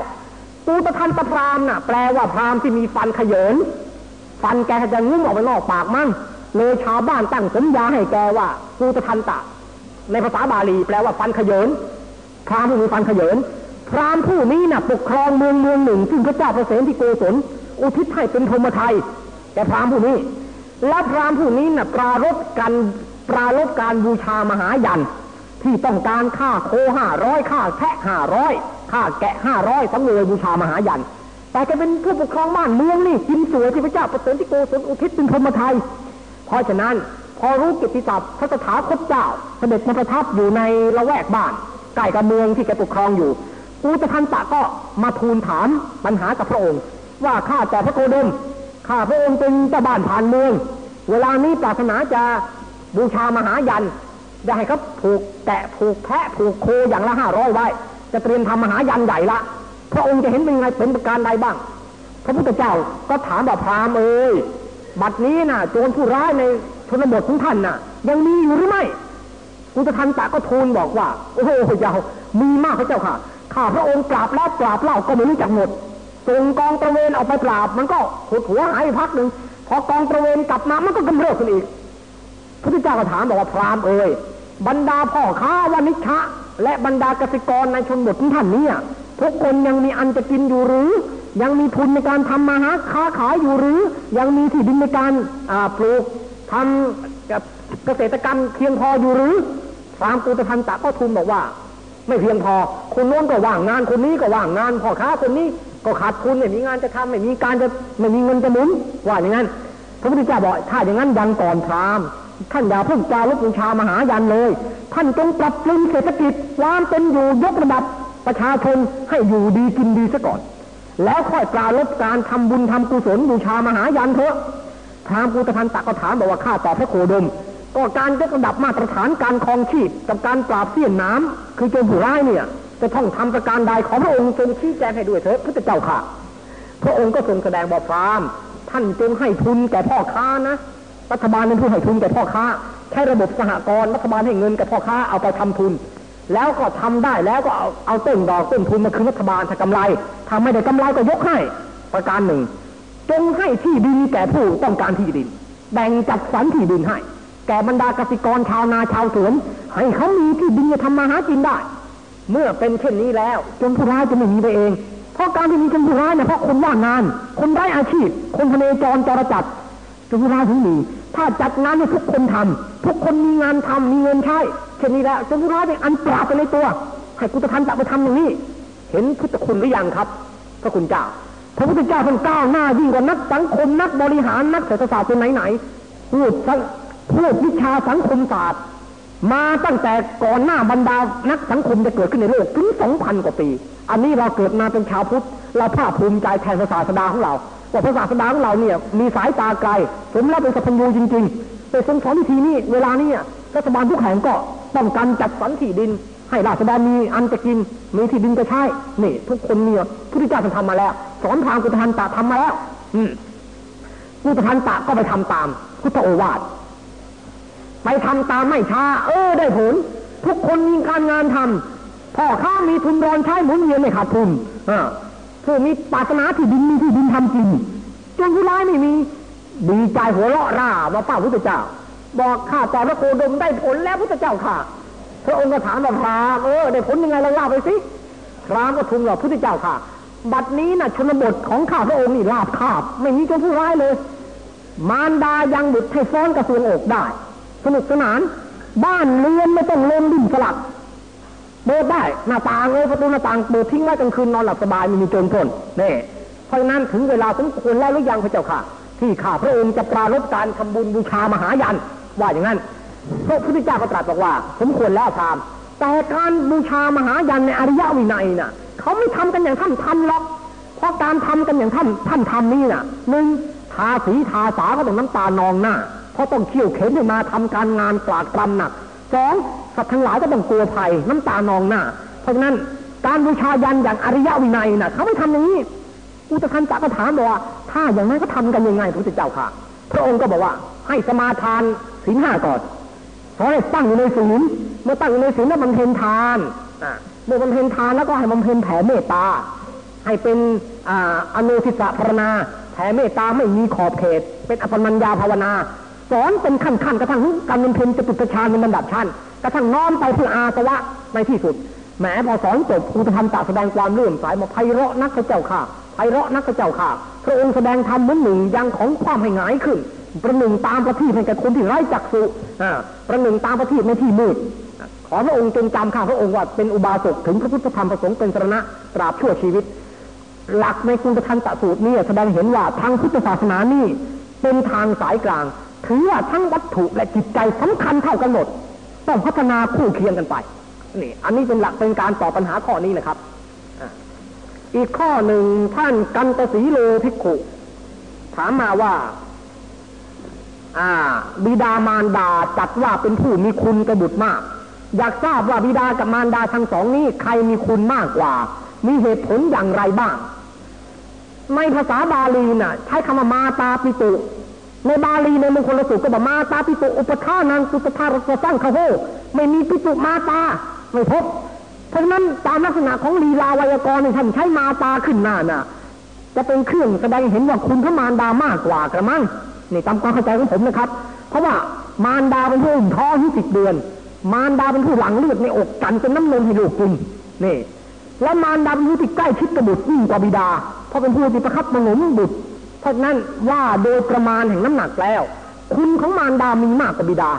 กูตทันตพรามน่ะ แปลว่าพรามที่มีฟันขยเนฟันแกจะงุ้มออกไปนอกปากมั่งเลยชาวบ้านตั้งสมญญาให้แกว่า กูตทันตะ ในภาษาบาลีแปลว่าฟันขยเนพรามที่มีฟันขยเนพรามผู้นี้น่ะปกครองเมืองเมืองหนึ่ง ซึ่งพระเจ้าประเสนที่โกศลอุทิศให้เป็นพรหมไทยแกพรามผู้นี้ และพรามผู้นี้น่ะปรารบกันปรารบการบูชามหายัน ที่ต้องการฆ่าโคห้าร้อยฆ่าแพะห้าร้อยฆ่าแกะห้าร้อยสังเวยบูชามหายันแต่แกเป็นผู้ปกครองบ้านเมืองนี่กินสวยที่พระเจ้าประเสริฐที่โกศลอุทิศเป็นพรหมไทยเพราะฉะนั้นพอรู้กิตติศัพท์พระสถาคตเจ้าเสด็จมาประทับอยู่ในละแวกบ้านใกล้กับเมืองที่แกปกครองอยู่อูตทันตะก็มาทูลถามปัญหากับพระองค์ ว่าข้าแต่พระโคดมข้าพระองค์เป็นเจ้าบ้านผ่านเมือง เวลานี้ปรารถนาจะบูชามหายัน จะให้เขาผูกแกะผูกแพะผูกโคอย่างละห้าร้อยไว้ จะเตรียมทำมหายันใหญ่ละพระองค์จะเห็นเป็นไงเป็นประการใดบ้าง พระพุทธเจ้าก็ถามว่าพรามเอ้ยบัดนี้น่ะโจรผู้ร้ายในชนบทของท่านน่ะ ยังมีอยู่หรือไม่กุตทันตะก็ทูลบอกว่า โอ้โหยาวมีมากพระเจ้าค่ะข้าพระองค์ปราบแล้วปราบเล่าก็ไม่รู้จักหมดส่งกองตระเวนออกไปปราบ มันก็หดหัวหายพักหนึ่งพอกองตระเวนกลับมามันก็กำเริบขึ้นอีก พระพุทธเจ้าก็ถามบอกว่าพรามเอ่ยบรรดาพ่อค้าวานิชะและบรรดาเกษตรกรในชนบทท่านนี้ทุกคนยังมีอันจะกินอยู่หรือ ยังมีทุนในการทำมาหาค้าขายอยู่หรือ ยังมีที่ดินในการปลูกทำกับเกษตรกรรมเพียงพออยู่หรือพรามกุตทันตะก็ทูลบอกว่า ไม่เพียงพอคนโน้นก็ว่างงานคนนี้ก็ว่างงานพ่อค้าคนนี้ก็ขาดทุนไม่มีงานจะทำไม่มีการจะไม่มีเงินจะหมุนว่าอย่างนั้นพระพุทธเจ้าบอกถ้าอย่างนั้นยังก่อนพราม ท่านอย่าเพิ่งจารุบูชามหายันเลย ท่านจงปรับปรุงเศรษฐกิจความเป็นอยู่ยกระดับประชาชนให้อยู่ดีกินดีซะก่อน แล้วค่อยปราลบการทำบุญทำกุศลบูชามหายันเถอะพรามกุตพันตะก็ถามบอกว่าข้าต่อพระโคดม ก็การยกระดับมาตรฐานการครองชีพกับการปราบเสี้ยนน้ำคือโจรผู้ร้ายเนี่ย จะต้องทำประการใดของพระองค์ทรงชี้แจงให้ด้วยเถิดพระเจ้าค่ะ พระองค์ก็ทรงแสดงบอกพรามท่านจงให้ทุนแก่พ่อค้านะ รัฐบาลเป็นผู้ให้ทุนแก่พ่อค้า ใช้ระบบสหกรณ์รัฐบาลให้เงินแก่พ่อค้าเอาไปทำทุน แล้วก็ทำได้แล้วก็เอาเอาต้นดอกต้นทุนมาคืนรัฐบาลถ้ากำไรทำไม่ได้กำไรก็ยกให้ประการหนึ่ง จงให้ที่ดินแก่ผู้ต้องการที่ดิน แบ่งจัดสรรที่ดินให้ แก่บรรดาเกษตรกรชาวนาชาวสวนให้เขามีที่ดินจะทำมาหากินได้ เมื่อเป็นเช่นนี้แล้วจนผู้ร้ายจะไม่มีไปเอง เพราะการที่มีจนผู้ร้ายเนี่ยเพราะคนว่างงาน คนไร้อาชีพ คนพเนจรจรจัด จนผู้ร้าถึงมี ถ้าจัดงานให้ทุกคนทำทุกคนมีงานทำมีเงินใช้เช่นนี้แหละจนผู้ร้าเป็นอันปราบไปในตัวให้กุตทันตะไปทำอย่างนี้ เห็นพุทธคุณหรือยังครับพระคุณเจ้าพระพุทธเจ้าท่านก้าวหน้ายิ่งกว่านักสังคมนักบริหารนักเศรษฐศาสตร์เป็นไหนๆพูดพูดวิชาสังคมศาสตร์ มาตั้งแต่ก่อนหน้าบรรดานักสังคมจะเกิดขึ้นในโลกถึงสองพันกว่าปี อันนี้เราเกิดมาเป็นชาวพุทธเราภาคภูมิใจแทนศาสดาของเรา ว่าศาสดาของเราเนี่ยมีสายตาไกลสมแล้วเป็นสัพพัญญูจริงๆแต่ทรงสอนวิธีนี้เวลานี้รัฐบาลทุกแห่งก็ต้องการจัดสรรที่ดิน ให้ราษฎรมีอันจะกินมีที่ดินจะใช้นี่ ทุกคนเนี่ยพุทธเจ้าท่านทำมาแล้ว สอนพราหมณ์กุฏทันตะทำมาแล้ว อืมกุฏทันตะก็ไปทำตามพุทธโอวาทไปทำตามไม่ช้า เออได้ผล ทุกคนมีการงานทำพ่อค้ามีทุนรอนใช้หมุนเวียนไม่ขาดทุนอ่า ผู้มีปาสนาที่ดินมีที่ดินทำกินจนผู้ร้ายไม่มีดีใจหัวเราะร่าว่าป้าพุทธเจ้า บอกข้าแต่พระโคดมได้ผลแล้วพุทธเจ้าค่ะพระองค์ก็ถามว่าพรามเออได้ผลยังไงเราเล่าไปสิพรามก็ทูลว่าพุทธเจ้าค่ะ บัดนี้นะ่ะชนบทของข้าพระองค์นี่ลาบคาบ ไม่มีจ้าผู้ร้ายเลย มารดายังบุตรให้ฟ้อนกระทรวงอกได้ สนุกสนาน บ้านเรือนไม่ต้องเล่นดินสลัก เปิดได้หน้าต่างเลยประตูหน้าต่างเปิดทิ้งไว้กลางคืนนอนหลับสบายไม่มีโจรพ่นนี่เพราะนั้นถึงเวลาสมควรแล้วหรือยังพระเจ้าค่ะ ที่ข้าพระองค์จะปรารบการทำบุญบูชามหายันว่าอย่างนั้นพระพุทธเจ้าก็ตรัสบอกว่า สมควรแล้วพามแต่การบูชามหายันในอริยวินัยน่ะเขาไม่ทำกันอย่างท่านทำหรอกเพราะการทำกันอย่างท่านท่านทำนี่น่ะหนึ่งทาสีทาสาก็ต้องน้ำตานองหน้าเพราะต้องเขี่ยวเข็นมาทำการงานปราดกรำหนักสอง สัตว์ทั้งหลายก็ต้องกลัวภัยน้ำตานองหน้า เพราะฉะนั้นการบูชายันอย่างอริยวินัยน่ะเขาไม่ทำอย่างนี้อุตคันจักก็ถามบอกว่าถ้าอย่างนั้นก็ทำกันยังไงพระพุทธเจ้าค่ะ พระองค์ก็บอกว่าให้สมาทานศีลห้าก่อนขอให้ตั้งอยู่ในศีลเมื่อตั้งอยู่ในศีลแล้วบำเพ็ญทานเมื่อบำเพ็ญทานแล้วก็ให้บำเพ็ญแผ่เมตตา ให้เป็นอนุทิสะภาวนาแผ่เมตตาไม่มีขอบเขต เป็นอภิมัญญาภาวนา สอนเป็นขั้นขั้นกระทั่งการบำเพ็ญจตุตฌานเป็นลำดับชั้น กระทั่งน้อมไปเพื่ออาสวะในที่สุดแหมพอสอนจบครูธรรมตแสดงความเลื่อมใสมาไพเราะนักเจ้าค่ะไพเราะนักเจ้าค่ะ พระองค์แสดงธรรมเหมือนหนึ่งยังของความให้หงายขึ้น ประหนึ่งตามประทีปให้แก่คนที่ไร้จักษุประหนึ่งตามประทีปในที่มืดขอพระองค์จงจำข้าพระองค์ว่าเป็นอุบาสกถึงพระพุทธธรรมประสงค์เป็นสรณะตราบชั่วชีวิต หลักในคุณทันตสูตรนี้แสดงเห็นว่าทางพุทธศาสนานี่เป็นทางสายกลาง ถือว่าทั้งวัตถุและจิตใจสำคัญเท่ากันหมด ต้องพัฒนาคู่เคียงกันไปนี่อันนี้เป็นหลักเป็นการตอบปัญหาข้อนี้นะครับอีกข้อหนึ่งท่านกันตสีโลภิกขุ ถามมาว่า อ่า บิดามารดาจัดว่าเป็นผู้มีคุณกระบุตรมาก อยากทราบว่าบิดากับมารดาทั้งสองนี้ใครมีคุณมากกว่า มีเหตุผลอย่างไรบ้าง ในภาษาบาลีน่ะ ใช้คำว่ามาตาปิตุ ในบาลีในมงคลสูตรก็บอกมาตาปิตุอุปทานังสุตธารสสร้งเขาโหไม่มีปิตุมาตาไม่พบเพราะนั้นตามลักษณะของลีลาวยากรณ์ท่านใช้มาตาขึ้นหน้าน่ะ จะเป็นเครื่องแสดงเห็นว่าคุณพระมารดามากกว่ากระมังนี่ตามความเข้าใจของผมนะครับ เพราะว่ามารดาเป็นผู้อุ่มท้องที่สิบเดือน มารดาเป็นผู้หลังเลือดในอกกันเป็นน้ำนมให้ลูกกินนี่ แล้วมารดาเป็นผู้ที่ใกล้ชิดกับบุตรยิ่งกว่าบิดา เพราะเป็นผู้ที่ประคับประงมบุตร เพราะนั้นว่าโดยประมาณแห่งน้ำหนักแล้ว คุณของมารดามีมากกว่าบิดา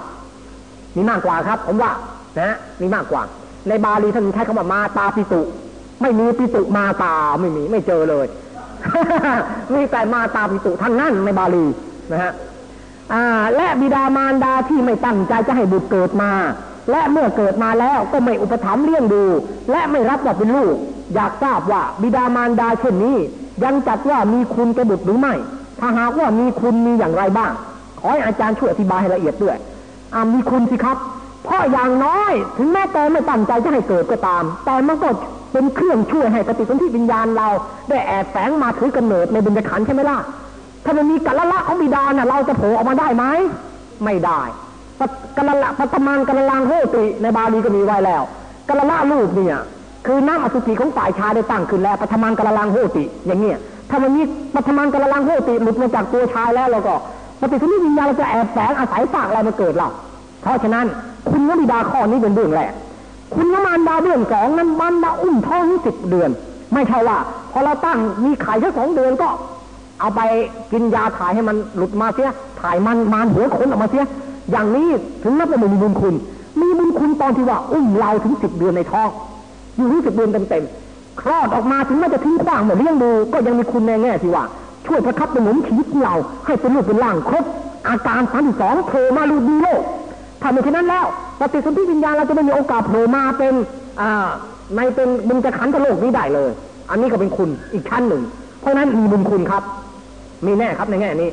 มีมากกว่าครับ ผมว่านะมีมากกว่า ในบาลีท่านใช้คำว่ามาตาปิตุไม่มีปิตุมาตาไม่มีไม่เจอเลยมีแต่มาตาปิตุท่านนั่นในบาลีนะฮะและบิดามารดาที่ไม่ตั้งใจจะให้บุตรเกิดมา และเมื่อเกิดมาแล้วก็ไม่อุปถัมภ์เลี้ยงดู และไม่รับว่าเป็นลูก อยากทราบว่าบิดามารดาเช่นนี้ ยังจัดว่ามีคุณแก่บุตรหรือไม่ ถ้าหากว่ามีคุณมีอย่างไรบ้าง ขอให้อาจารย์ช่วยอธิบายให้ละเอียดด้วยอ่ามีคุณสิครับ เพราะอย่างน้อย ถึงแม้แต่ไม่ตั้งใจจะให้เกิดก็ตาม แต่มันก็เป็นเครื่องช่วยให้ปฏิสนธิวิญญาณเรา ได้แอบแฝงมาถือกำเนิดในบุญขันใช่ไหมล่ะ ถ้ามันมีกัลละของบิดาน่ะเราจะโผล่ออกมาได้ไหม ไม่ได้กัลละปัตมันกัลลังโหติในบาลีก็มีไว้แล้วกัลละลูกเนี่ย คือน้ำอสุจิของฝ่ายชายได้ตั้งขึ้นแล้วปัตมันกัลลังโหติ อย่างเงี้ยถ้ามันมีปัตมันกัลลังโหติหลุดมาจากตัวชายแล้วเราก็ปฏิสนธิวิญญาณเราจะแอบแฝงอาศัยฝากอะไรมาเกิดเราเพราะฉะนั้นคุณวบิดาข้อนี้เป็นเรื่องแรกคุณวมารดาเรื่องสองนั้นมันดาอุ้มท้องสิบเดือน ไม่ใช่ว่าพอเราตั้งมีไข่แค่สองเดือนก็ เอาไปกินยาถ่ายให้มันหลุดมาเสียถ่ายมันมานหัวคนออกมาเสียอย่างนี้ถึงนับว่าไม่มีบุญคุณ มีบุญคุณตอนที่ว่าอุ้มเราถึงสิบเดือนในท้อง อยู่ถึงสิบเดือนเต็มๆคลอดออกมาถึงแม้จะทิ้งขว้างเหมือนเลี้ยงดูก็ยังมีคุณในแง่ที่ว่า ช่วยประคับประหนุนชีวิตเราให้เป็นรูปเป็นร่างครบอาการสามสองโผล่มาลูดีโลกถ้าไม่เช่นนั้นแล้วปฏิสนธิวิญญาณเราจะไม่มีโอกาสโผล่มาเป็นอ่าในเป็นบุญจะขันกับโลกนี้ได้เลย อันนี้ก็เป็นคุณอีกชั้นหนึ่ง เพราะนั้นมีบุญคุณครับ มีแน่ครับในแง่นี้